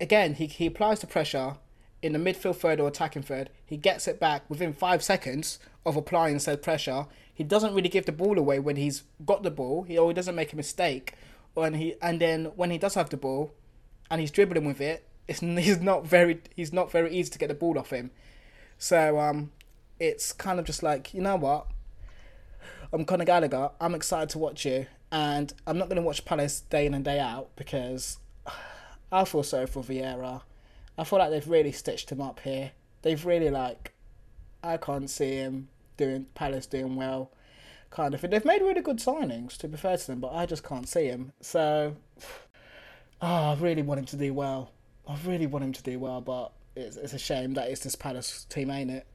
again he he applies the pressure in the midfield third or attacking third, he gets it back within five seconds of applying said pressure. He doesn't really give the ball away when he's got the ball. He or he doesn't make a mistake. When he and then when he does have the ball, and he's dribbling with it, it's he's not very he's not very easy to get the ball off him. So um, it's kind of just like you know what, I'm Conor Gallagher. I'm excited to watch you, and I'm not going to watch Palace day in and day out because I feel sorry for Vieira. I feel like they've really stitched him up here. They've really like, I can't see him doing Palace doing well, kind of. thing. They've made really good signings to be fair to them, but I just can't see him. So, oh, I really want him to do well. I really want him to do well, but it's it's a shame that it's this Palace team, ain't it?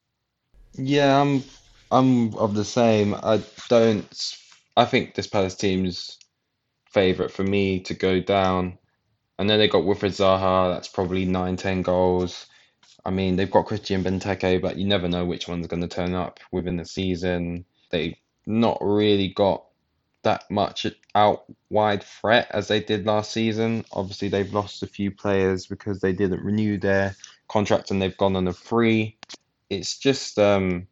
Yeah, I'm I'm of the same. I don't I think this Palace team's favourite for me to go down. I know they got Wilfred Zaha, that's probably nine, ten goals. I mean, they've got Christian Benteke, but you never know which one's going to turn up within the season. They've not really got that much out wide threat as they did last season. Obviously, they've lost a few players because they didn't renew their contract and they've gone on a free. It's just um,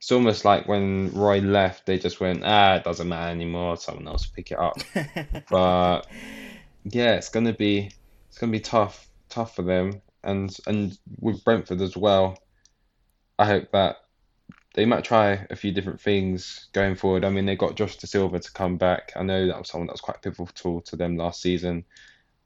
it's almost like when Roy left, they just went, ah, it doesn't matter anymore. Someone else will pick it up. But yeah, it's gonna be it's gonna be tough, tough for them, and and with Brentford as well. I hope that they might try a few different things going forward. I mean, they got Josh Dasilva to come back. I know that was someone that was quite pivotal to them last season,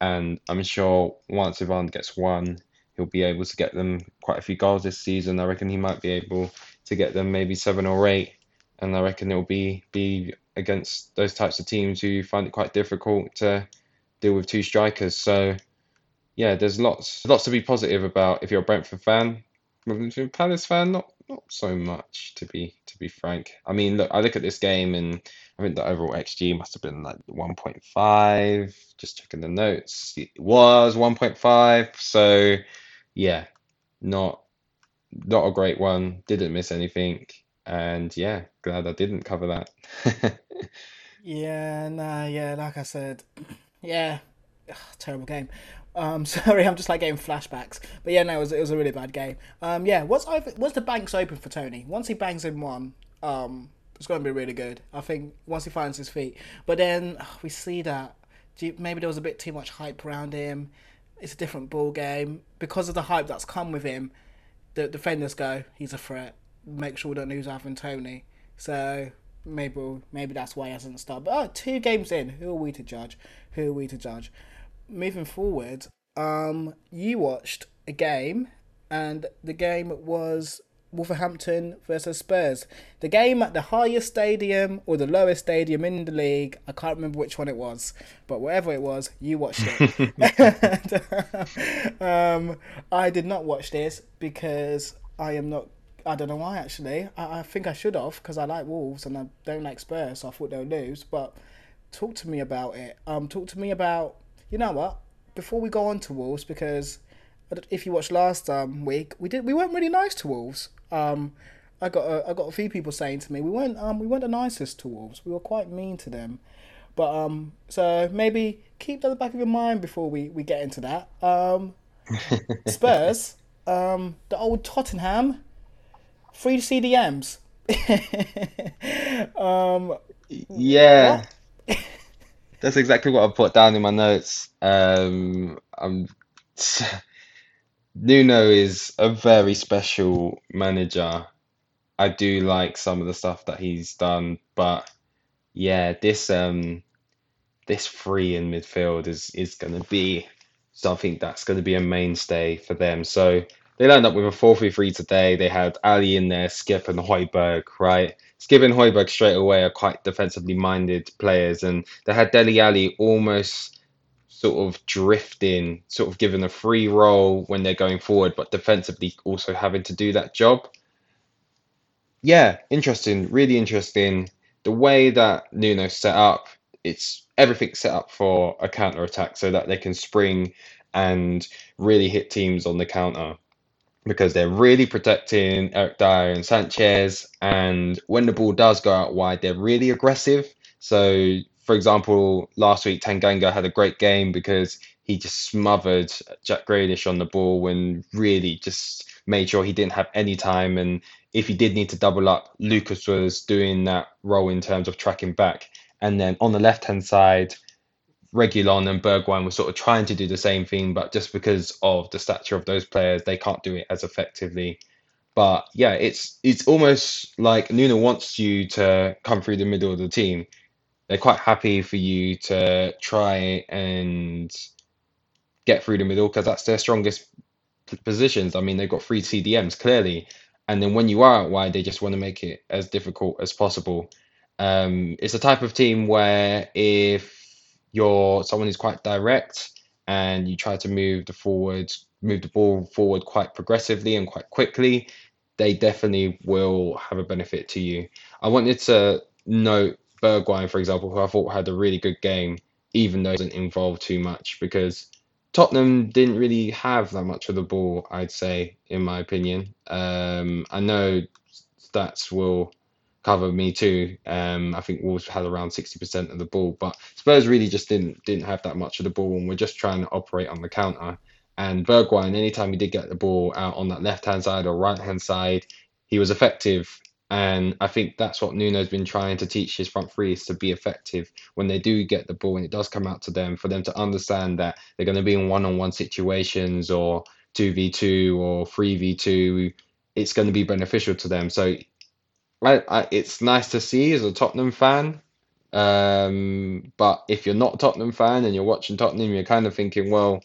and I'm sure once Ivan gets one, he'll be able to get them quite a few goals this season. I reckon he might be able to get them maybe seven or eight, and I reckon it'll be be against those types of teams who find it quite difficult to deal with two strikers. So yeah, there's lots lots to be positive about if you're a Brentford fan. A Palace fan, not not so much to be to be frank. I mean, look, I look at this game and I think the overall XG must have been like 1.5. Just checking the notes, it was 1.5. So yeah, not not a great one. Didn't miss anything, and yeah, glad I didn't cover that. Yeah, nah, yeah, like I said, yeah, ugh, terrible game. Um, sorry, I'm just like getting flashbacks. But yeah, no, it was, it was a really bad game. Um, yeah, once once the banks open for Toney, once he bangs in one, um, it's going to be really good. I think once he finds his feet. But then ugh, we see that maybe there was a bit too much hype around him. It's a different ball game because of the hype that's come with him. The defenders go, he's a threat. Make sure we don't lose Ivan Toney. So maybe maybe that's why he hasn't started. But oh, two games in, who are we to judge? Who are we to judge? Moving forward, um, you watched a game, and the game was Wolverhampton versus Spurs. The game at the highest stadium or the lowest stadium in the league. I can't remember which one it was, but whatever it was, you watched it. um, I did not watch this because I am not. I don't know why actually. I, I think I should have because I like Wolves and I don't like Spurs. So I thought they'll lose. But talk to me about it. Um, talk to me about. You know what? Before we go on to Wolves, because if you watched last um, week, we did we weren't really nice to Wolves. Um, I got a, I got a few people saying to me we weren't um, we weren't the nicest to Wolves. We were quite mean to them. But um, so maybe keep that at the back of your mind before we, we get into that. Um, Spurs, um, the old Tottenham, three CDMs. um, Yeah, that's exactly what I put down in my notes. Um, I'm Nuno is a very special manager. I do like some of the stuff that he's done, but yeah, this um this three in midfield is is going to be something that's going to be a mainstay for them. So they lined up with a 4-3-3 today. They had Alli in there, Skipp and Højbjerg, right? Skipp and Højbjerg straight away are quite defensively minded players, and they had Dele Alli almost sort of drifting, sort of given a free role when they're going forward, but defensively also having to do that job. Yeah, interesting, really interesting. The way that Nuno set up, it's everything set up for a counter attack so that they can spring and really hit teams on the counter because they're really protecting Eric Dier and Sanchez. And when the ball does go out wide, they're really aggressive. So, for example, last week Tanganga had a great game because he just smothered Jack Grealish on the ball and really just made sure he didn't have any time. And if he did need to double up, Lucas was doing that role in terms of tracking back. And then on the left hand side, Reguilon and Bergwijn were sort of trying to do the same thing, but just because of the stature of those players, they can't do it as effectively. But yeah, it's it's almost like Nuno wants you to come through the middle of the team. They're quite happy for you to try and get through the middle because that's their strongest positions. I mean, they've got three CDMs clearly, and then when you are out wide, they just want to make it as difficult as possible. Um, it's a type of team where if you're someone who's quite direct and you try to move the forward, move the ball forward quite progressively and quite quickly, they definitely will have a benefit to you. I wanted to note Bergwijn, for example, who I thought had a really good game, even though he doesn't involve too much, because Tottenham didn't really have that much of the ball, I'd say, in my opinion. Um, I know stats will cover me too. Um, I think Wolves had around 60% of the ball, but Spurs really just didn't didn't have that much of the ball and we're just trying to operate on the counter. And Bergwijn, anytime he did get the ball out on that left hand side or right hand side, he was effective. And I think that's what Nuno's been trying to teach his front three is to be effective when they do get the ball and it does come out to them, for them to understand that they're going to be in one on one situations or 2v2 or 3v2. It's going to be beneficial to them. So I, I, it's nice to see as a Tottenham fan. Um, but if you're not a Tottenham fan and you're watching Tottenham, you're kind of thinking, well,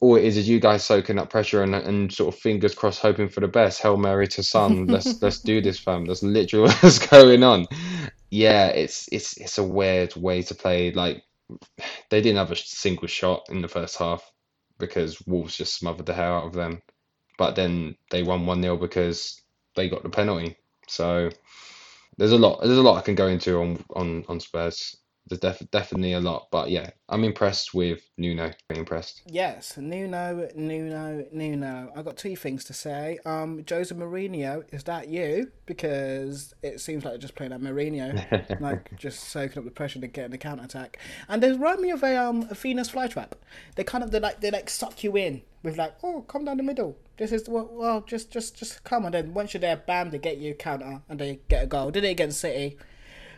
all it is is you guys soaking up pressure and, and sort of fingers crossed, hoping for the best. Hail Mary to Son. Let's let's do this, fam. That's literally what's going on. Yeah, it's it's it's a weird way to play. Like they didn't have a single shot in the first half because Wolves just smothered the hell out of them. But then they won 1 0 because they got the penalty. So there's a lot. There's a lot I can go into on on on Spurs. There's def definitely a lot, but yeah, I'm impressed with Nuno. Very impressed. Yes, Nuno, Nuno, Nuno. I got two things to say. Um, Jose Mourinho, is that you? Because it seems like they're just playing at Mourinho, like just soaking up the pressure to get in the counter attack. And they remind me of a um a Venus flytrap. They kind of they like they like suck you in with like, oh, come down the middle. This is well, well, just just just come and then once you're there, bam, they get you counter and they get a goal. Did it against City?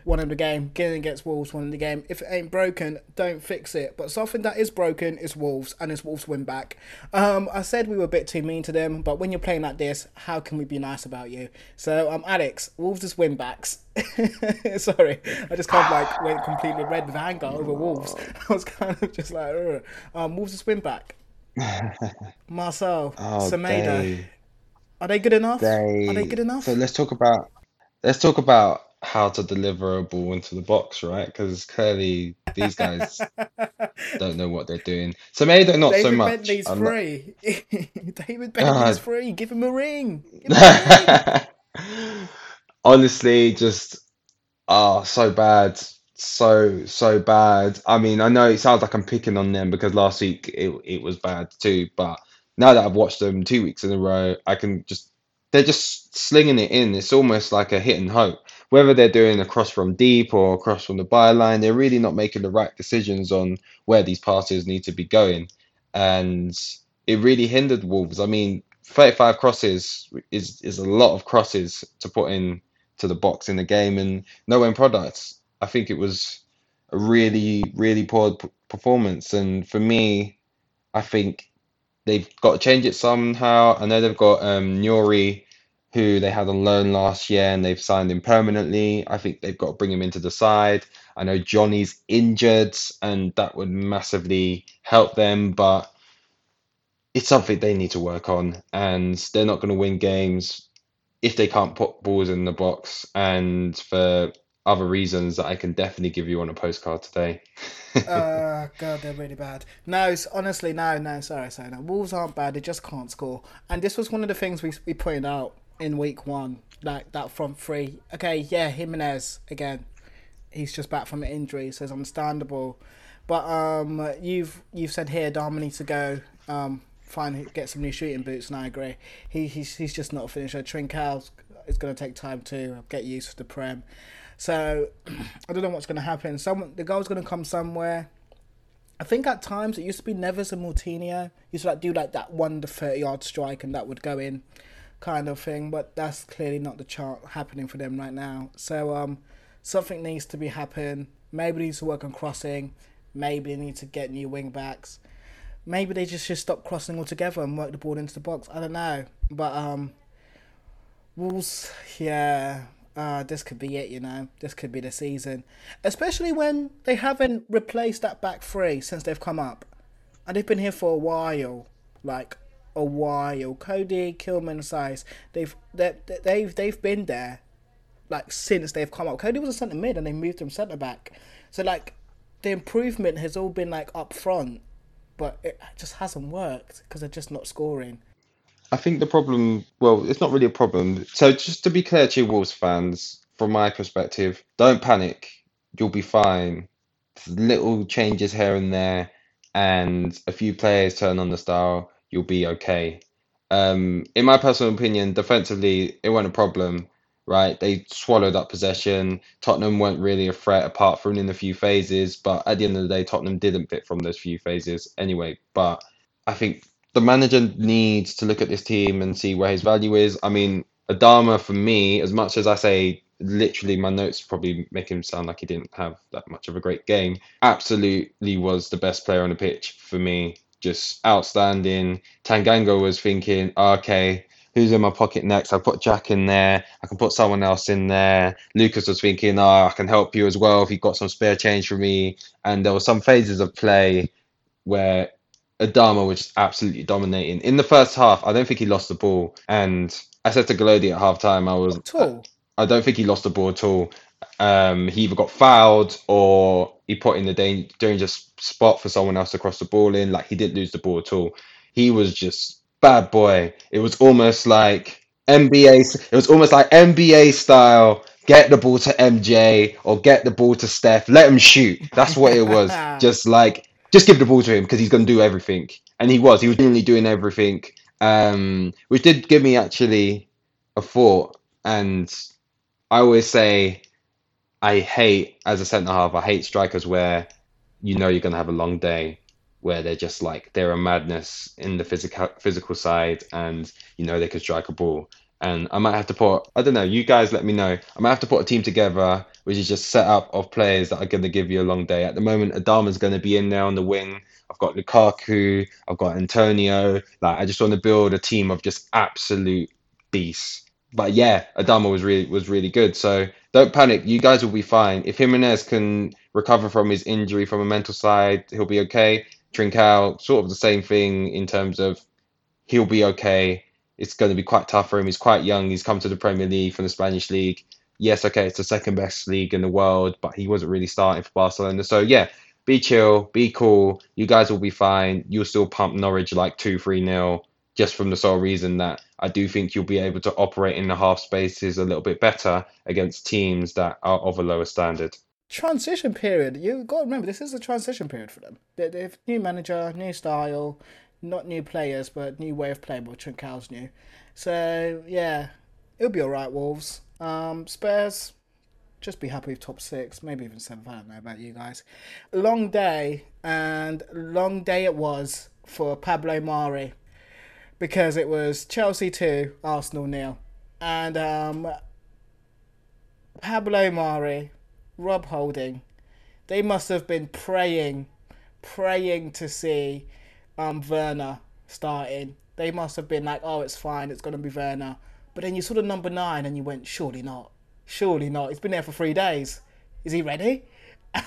One in the game, getting against Wolves, one in the game. If it ain't broken, don't fix it. But something that is broken is Wolves, and it's Wolves win back. Um, I said we were a bit too mean to them, but when you're playing like this, how can we be nice about you? So, um, Alex, Wolves is win backs. Sorry, I just kind of like went completely red with anger over Wolves. I was kind of just like, Ugh. um, Wolves is win back. Marçal, Oh, Semedo, they are they good enough? Are they good enough? so let's talk about let's talk about how to deliver a ball into the box, right? Because clearly these guys don't know what they're doing. Semedo, not so David much. Bentley's I'm not. free. David ah. Bentley's God. free. Give him a ring. Him a ring. Honestly, just oh, so bad. So, so bad. I mean, I know it sounds like I'm picking on them because last week it it was bad too, but now that I've watched them two weeks in a row, I can just they're just slinging it in. It's almost like a hit and hope. Whether they're doing a cross from deep or a cross from the byline, they're really not making the right decisions on where these passes need to be going. And it really hindered Wolves. I mean, 35 crosses is is a lot of crosses to put in to the box in the game and no end products. I think it was a really, really poor p performance. And for me, I think they've got to change it somehow. I know they've got um, Nouri, who they had on loan last year, and they've signed him permanently. I think they've got to bring him into the side. I know Johnny's injured, and that would massively help them. But it's something they need to work on, and they're not going to win games if they can't put balls in the box. And for other reasons that I can definitely give you on a postcard today. uh, God, they're really bad. No, it's, honestly, no, no, sorry, sorry, no. Wolves aren't bad, they just can't score. And this was one of the things we, we pointed out in week one, like that front three. Okay, yeah, Jimenez, again, he's just back from an injury, so it's understandable. But um, you've you've said here Adama needs to go um, find get some new shooting boots, and I agree. He he's, he's just not a finisher. Trincao is going to take time to get used to the prem. So I don't know what's going to happen. Someone the goal's going to come somewhere. I think at times it used to be Neves and Moutinho used to like do like that one to thirty yard strike and that would go in, kind of thing. But that's clearly not the chart happening for them right now. So um, something needs to be happening. Maybe they need to work on crossing. Maybe they need to get new wing backs. Maybe they just should stop crossing altogether and work the ball into the box. I don't know, but um, Wolves, yeah, uh, this could be it, you know. This could be the season. Especially when they haven't replaced that back three since they've come up. And they've been here for a while. Like, a while. Coady, Kilman, Saïss, they've, they, they've, they've been there, like, since they've come up. Coady was a centre mid and they moved him centre back. So, like, the improvement has all been, like, up front. But it just hasn't worked because they're just not scoring. I think the problem, well, it's not really a problem. So just to be clear to you Wolves fans, from my perspective, don't panic. You'll be fine. Little changes here and there, and a few players turn on the style, you'll be okay. Um, in my personal opinion, defensively, it wasn't a problem, right? They swallowed up possession. Tottenham weren't really a threat apart from in a few phases, but at the end of the day, Tottenham didn't fit from those few phases anyway. But I think the manager needs to look at this team and see where his value is. I mean, Adama for me, as much as I say literally my notes probably make him sound like he didn't have that much of a great game, absolutely was the best player on the pitch for me. Just outstanding. Tanganga was thinking, okay, who's in my pocket next? I put Jack in there. I can put someone else in there. Lucas was thinking, oh, I can help you as well if you've got some spare change for me. And there were some phases of play where Adama was just absolutely dominating. In the first half, I don't think he lost the ball. And I said to Golodi at half time, I was. At all. I don't think he lost the ball at all. Um, he either got fouled or he put in the dangerous spot for someone else to cross the ball in. Like he didn't lose the ball at all. He was just bad boy. It was almost like NBA. It was almost like NBA style. Get the ball to MJ or get the ball to Steph. Let him shoot. That's what it was. just like just give the ball to him because he's going to do everything. And he was. He was genuinely doing everything, um, which did give me actually a thought. And I always say, I hate, as a centre half, I hate strikers where you know you're going to have a long day, where they're just like, they're a madness in the physical physical side, and you know they can strike a ball. And I might have to put, I don't know, you guys let me know. I might have to put a team together which is just set up of players that are going to give you a long day. At the moment, Adama's going to be in there on the wing. I've got Lukaku. I've got Antonio. Like I just want to build a team of just absolute beasts. But yeah, Adama was really was really good. So don't panic. You guys will be fine. If Jimenez can recover from his injury from a mental side, he'll be okay. Trincao, sort of the same thing in terms of he'll be okay. It's going to be quite tough for him. He's quite young. He's come to the Premier League from the Spanish league yes, okay, it's the second best league in the world, but he wasn't really starting for Barcelona. So yeah, be chill, be cool. You guys will be fine. You'll still pump Norwich like two, three nil, just from the sole reason that I do think you'll be able to operate in the half spaces a little bit better against teams that are of a lower standard. Transition period. You've got to remember this is a transition period for them. They, have new manager, new style, not new players, but new way of playing. But Trincao's new, so yeah, it'll be all right. Wolves. Um, Spurs, just be happy with top six, maybe even seventh. I don't know about you guys. Long day, and long day it was for Pablo Mari because it was Chelsea 2, Arsenal nil. And um, Pablo Mari, Rob Holding, they must have been praying, praying to see um, Werner starting. They must have been like, oh, it's fine, it's going to be Werner. But then you saw the number nine and you went, surely not. Surely not. He's been there for three days. Is he ready?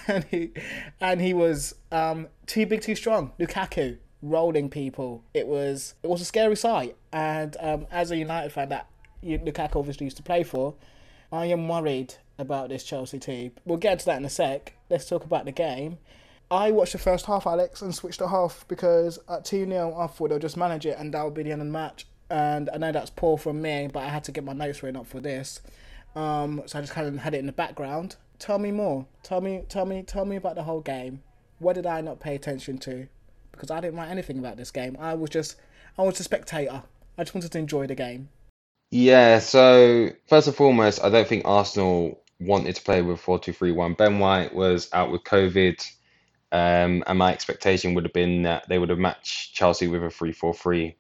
And he and he was um, too big, too strong. Lukaku. Rolling people. It was it was a scary sight. And um, as a United fan that Lukaku obviously used to play for, I am worried about this Chelsea team. We'll get to that in a sec. Let's talk about the game. I watched the first half, Alex, and switched it off because at 2 0, I thought they'll just manage it and that'll be the end of the match. And I know that's poor from me, but I had to get my notes written up for this. Um, so I just kind of had it in the background. Tell me more. Tell me, tell me, tell me about the whole game. What did I not pay attention to? Because I didn't write anything about this game. I was just, I was a spectator. I just wanted to enjoy the game. Yeah, so first and foremost, I don't think Arsenal wanted to play with 4-2-3-1. Ben White was out with COVID, um, and my expectation would have been that they would have matched Chelsea with a 3-4-3,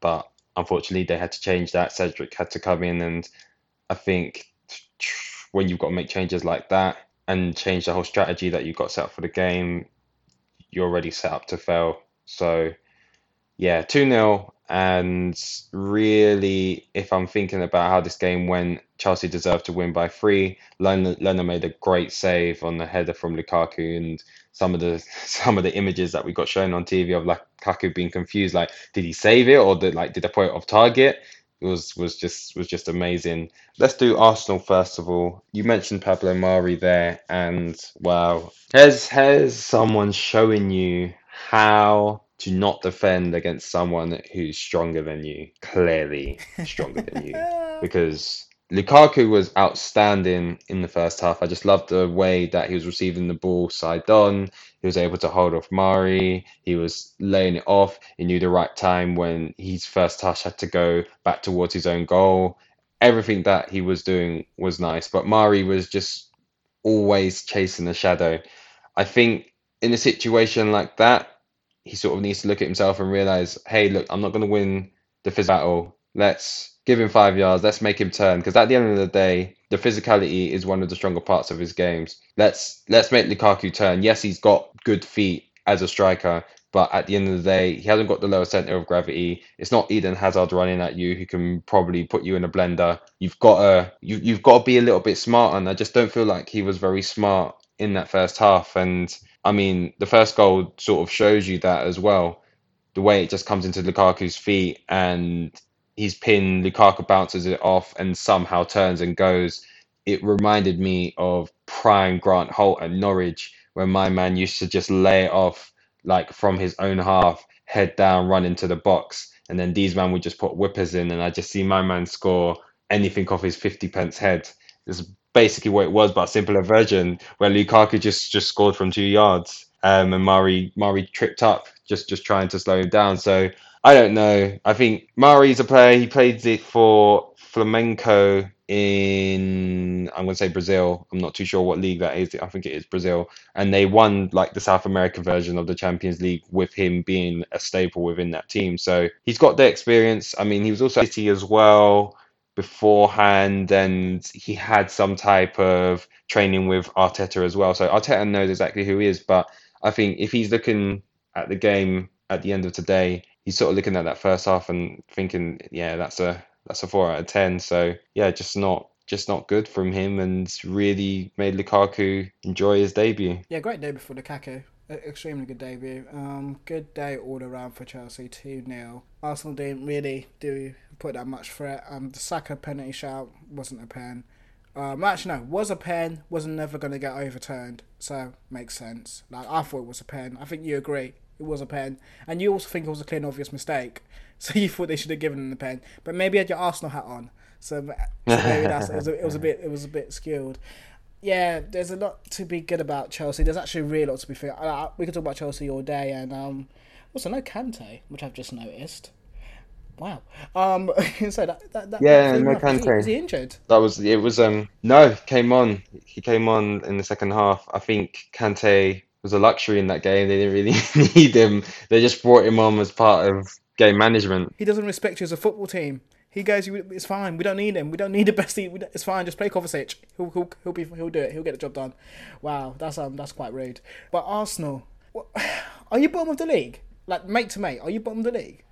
but unfortunately they had to change that. Cedric had to come in, and I think when you've got to make changes like that and change the whole strategy that you got set up for the game, you're already set up to fail. So yeah, 2 0. And really, if I'm thinking about how this game went, Chelsea deserved to win by three. Leno made a great save on the header from Lukaku, and some of the some of the images that we got shown on TV of Lukaku being confused, like did he save it or did like did I put it off target? Was was just was just amazing. Let's do Arsenal first of all. You mentioned Pablo Mari there, and wow, has has someone showing you how to not defend against someone who's stronger than you, clearly stronger than you, because Lukaku was outstanding in the first half. I just loved the way that he was receiving the ball side on. He was able to hold off Mari. He was laying it off. He knew the right time when his first touch had to go back towards his own goal. Everything that he was doing was nice, but Mari was just always chasing the shadow. I think in a situation like that, he sort of needs to look at himself and realize, hey, look, I'm not going to win the physical battle. Let's give him five yards. Let's make him turn. Because at the end of the day, the physicality is one of the stronger parts of his games. Let's let's make Lukaku turn. Yes, he's got good feet as a striker, but at the end of the day, he hasn't got the lower center of gravity. It's not Eden Hazard running at you who can probably put you in a blender. You've got to you, you've got to be a little bit smart, and I just don't feel like he was very smart in that first half. And I mean, the first goal sort of shows you that as well. The way it just comes into Lukaku's feet and he's pinned, Lukaku bounces it off and somehow turns and goes. It reminded me of prime Grant Holt at Norwich, where my man used to just lay it off like from his own half, head down, run into the box, and then these man would just put whippers in, and I just see my man score anything off his fifty pence head. It's basically what it was, but a simpler version where Lukaku just just scored from two yards, um, and Mari Mari tripped up just just trying to slow him down. So I don't know. I think Mari's a player. He played it for Flamengo in I'm going to say Brazil. I'm not too sure what league that is. I think it is Brazil, and they won like the South American version of the Champions League with him being a staple within that team. So he's got the experience. I mean, he was also City as well beforehand and he had some type of training with Arteta as well. So Arteta knows exactly who he is, but I think if he's looking at the game at the end of today, he's sort of looking at that first half and thinking, yeah, that's a that's a four out of ten. So yeah, just not just not good from him and really made Lukaku enjoy his debut. Yeah, great debut for Lukaku extremely good debut. Um, good day all around for Chelsea. Two 0 Arsenal didn't really do put that much threat. Um, the Saka penalty shout wasn't a pen. Um, actually, no, was a pen. Wasn't never going to get overturned. So makes sense. Like I thought it was a pen. I think you agree. It was a pen, and you also think it was a clear and obvious mistake. So you thought they should have given him the pen, but maybe you had your Arsenal hat on. So, so maybe that's it was, a, it was a bit it was a bit skewed yeah, there's a lot to be good about Chelsea. There's actually real lot to be fair. we could talk about Chelsea all day, and um, also no Kante, which I've just noticed. Wow. Um, so that, that, that yeah, no Kante. Was he injured? That was it. Was um no came on. He came on in the second half. I think Kante was a luxury in that game. They didn't really need him. They just brought him on as part of game management. He doesn't respect you as a football team. He goes, "It's fine. We don't need him. We don't need the best. Team. It's fine. Just play Kovacic. He'll he'll he'll be he'll do it. He'll get the job done." Wow, that's um that's quite rude. But Arsenal, what, are you bottom of the league? Like mate to mate, are you bottom of the league?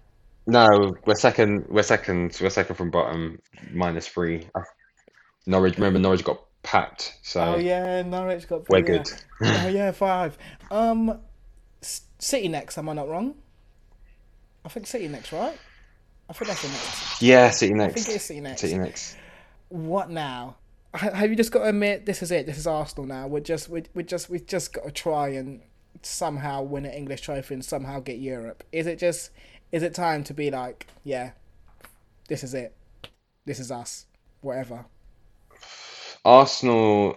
No, we're second. We're second. We're second from bottom, minus three. Norwich. Remember, Norwich got packed. So oh yeah, Norwich got. We're good. oh yeah, five. Um, City next. Am I not wrong? I think City next, right? I think that's the next. Yeah, City next. I think it's City next. City next. What now? Have you just got to admit this is it? This is Arsenal now. We're just we we just we just got to try and somehow win an English trophy and somehow get Europe. Is it just is it time to be like yeah, this is it, this is us, whatever. Arsenal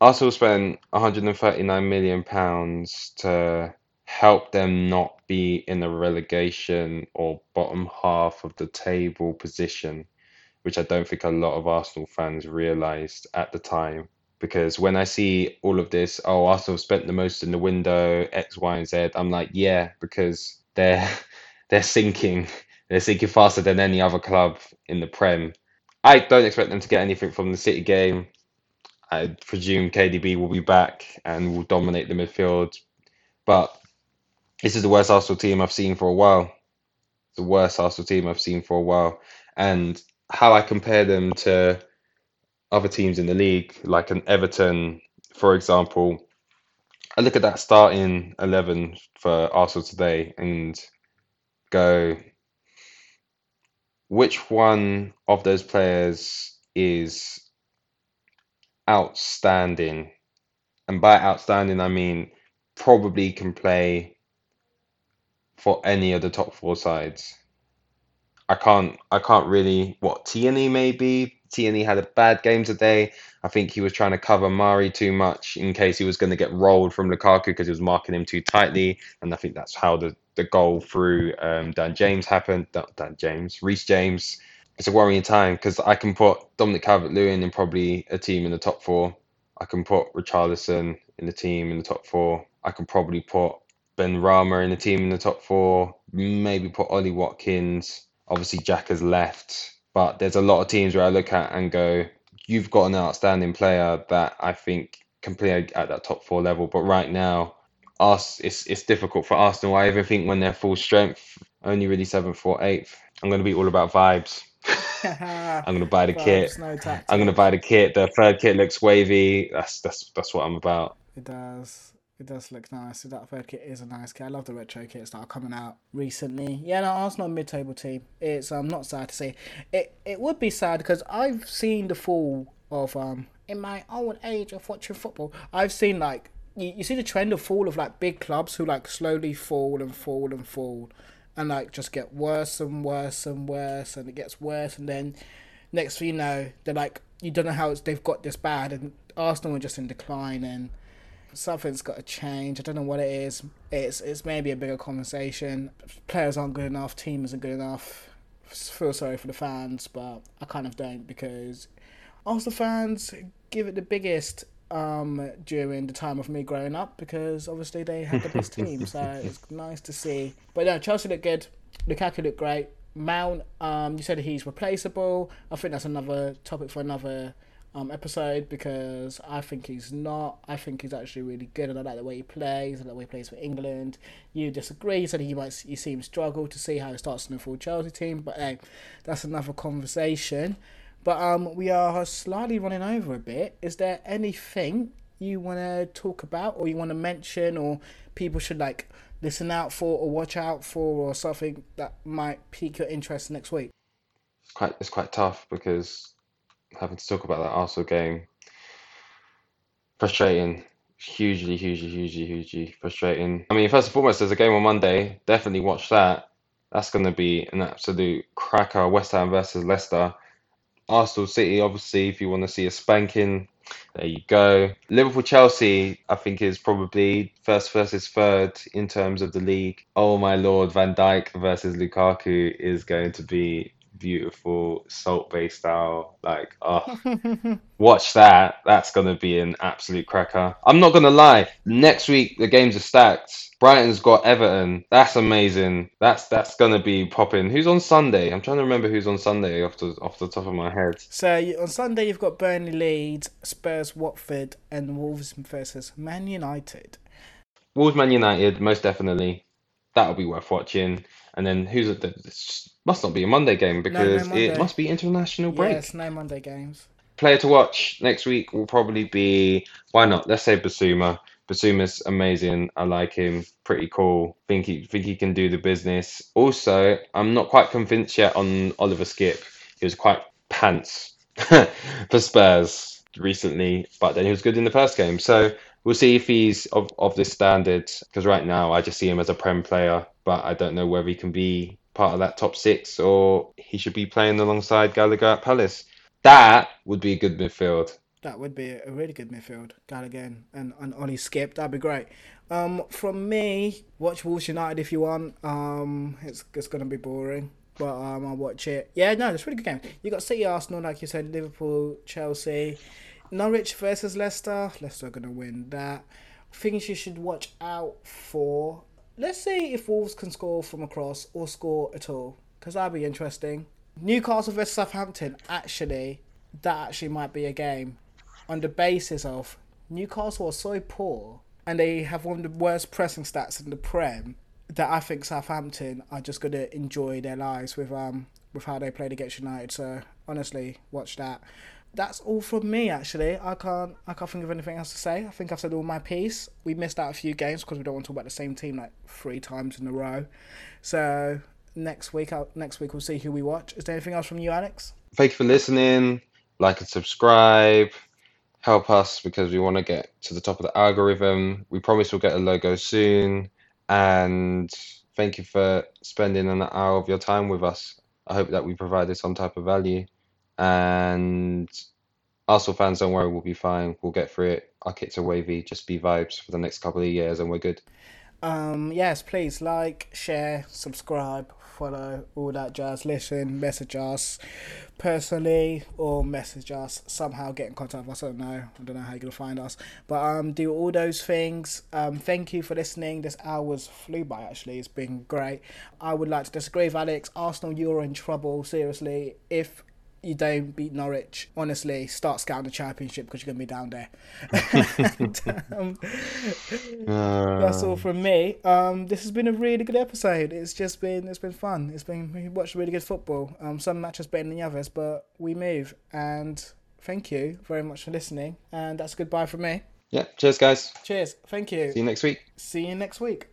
Arsenal spent 139 million pounds to help them not be in a relegation or bottom half of the table position, which I don't think a lot of Arsenal fans realised at the time. Because when I see all of this, oh, Arsenal spent the most in the window, X, Y, and Z, I'm like, yeah, because they're they're sinking. They're sinking faster than any other club in the Prem. I don't expect them to get anything from the City game. I presume KDB will be back and will dominate the midfield. But this is the worst Arsenal team I've seen for a while. The worst Arsenal team I've seen for a while. And how I compare them to other teams in the league, like an Everton, for example, I look at that starting 11 for Arsenal today and go, which one of those players is outstanding? And by outstanding, I mean probably can play for any of the top four sides. I can't I can't really what Tierney maybe. Tierney had a bad game today. I think he was trying to cover Mari too much in case he was going to get rolled from Lukaku because he was marking him too tightly. And I think that's how the, the goal through um, Dan James happened. Dan James, Reece James. It's a worrying time because I can put Dominic Calvert-Lewin in probably a team in the top four. I can put Richarlison in the team in the top four. I can probably put Benrahma in the team in the top four. Maybe put Ollie Watkins. Obviously, Jack has left, but there's a lot of teams where I look at and go, "You've got an outstanding player that I think can play at that top four level." But right now, us it's it's difficult for Arsenal. I even think when they're full strength, only really seventh or eighth. I'm going to be all about vibes. I'm to buy the kit. No I'm to buy the kit. The third kit looks wavy. That's that's that's what I'm about. It does. It does look nice. That third kit is a nice kit. I love the retro kits that are coming out recently. Yeah, no, Arsenal mid-table team. It's um not sad to say. It it would be sad because I've seen the fall of um in my old age of watching football. I've seen like you, you see the trend of fall of like big clubs who like slowly fall and fall and fall, and like just get worse and worse and worse, and it gets worse, and then next thing you know, they're like you don't know how it's, they've got this bad, and Arsenal are just in decline and something's got to change. I don't know what it is. It's it's maybe a bigger conversation. Players aren't good enough. Team isn't good enough. Feel sorry for the fans, but I kind of don't because Arsenal fans give it the biggest um during the time of me growing up because obviously they had the best team. So it's nice to see. But no, Chelsea look good. Lukaku looked great. Mount, um, you said he's replaceable. I think that's another topic for another um, episode because I think he's not. I think he's actually really good, and I like the way he plays. I like the way he plays for England. You disagree? You said you might you see him struggle to see how he starts in the full Chelsea team, but hey, that's another conversation. But um, we are slightly running over a bit. Is there anything you want to talk about, or you want to mention, or people should like listen out for, or watch out for, or something that might pique your interest next week? It's quite it's quite tough because having to talk about that Arsenal game, frustrating, hugely, hugely, hugely, hugely frustrating. I mean, first and foremost, there's a game on Monday. Definitely watch that. That's going to be an absolute cracker. West Ham versus Leicester. Arsenal City, obviously, if you want to see a spanking, there you go. Liverpool Chelsea, I think, is probably first versus third in terms of the league. Oh my lord, Van Dijk versus Lukaku is going to be beautiful, Salt Bae style. Like, oh, watch that. That's going to be an absolute cracker. I'm not going to lie. Next week, the games are stacked. Brighton's got Everton. That's amazing. That's that's gonna be popping. Who's on Sunday? I'm trying to remember who's on Sunday off the off the top of my head. So you, on Sunday you've got Burnley, Leeds, Spurs, Watford, and Wolves versus Man United. Wolves, Man United, most definitely. That'll be worth watching. And then who's it? This must not be a Monday game because Monday. it must be international break. Yes, no Monday games. Player to watch next week will probably be why not? Let's say Bissouma Bissouma's amazing. I like him. Pretty cool. Think he think he can do the business. Also, I'm not quite convinced yet on Oliver Skipp. He was quite pants for Spurs recently, but then he was good in the first game. So we'll see if he's of, of this standard. Because right now I just see him as a prem player, but I don't know whether he can be part of that top six or he should be playing alongside Gallagher at Palace. That would be a good midfield. That would be a really good midfield. Gallagher and, and Ollie Skipp. That'd be great. Um, from me, watch Wolves United if you want. Um, it's it's gonna be boring, but um, I'll watch it. Yeah, no, it's a really good game. You got City, Arsenal, like you said, Liverpool, Chelsea, Norwich versus Leicester. Leicester are gonna win that. Things you should watch out for. Let's see if Wolves can score from across or score at all, because that'd be interesting. Newcastle versus Southampton. Actually, that actually might be a game on the basis of Newcastle are so poor and they have one of the worst pressing stats in the Prem that I think Southampton are just going to enjoy their lives with um with how they played against United. So honestly, watch that. That's all from me. Actually, I can't I can't think of anything else to say. I think I've said all my piece. We missed out a few games because we don't want to talk about the same team like three times in a row. So next week, I'll, next week we'll see who we watch. Is there anything else from you, Alex? Thank you for listening. Like and subscribe help us because we want to get to the top of the algorithm. We promise we'll get a logo soon. And thank you for spending an hour of your time with us. I hope that we provided some type of value. And Arsenal fans, don't worry, we'll be fine. We'll get through it. Our kits are wavy. Just be vibes for the next couple of years, and we're good. Um, yes, please like, share, subscribe, follow, all that jazz. Listen, message us personally or message us somehow. Get in contact with us. I don't know. I don't know how you're gonna find us, but um, do all those things. Um, thank you for listening. This hours flew by. Actually, it's been great. I would like to disagree with Alex. Arsenal, you're in trouble. Seriously, if you don't beat Norwich, honestly, start scouting the championship because you're going to be down there. and, um, uh... That's all from me. Um, this has been a really good episode. It's just been it's been fun. It's been we watched really good football. Um, some matches better than the others, but we move. And thank you very much for listening. And that's goodbye from me. Yeah. Cheers, guys. Cheers. Thank you. See you next week. See you next week.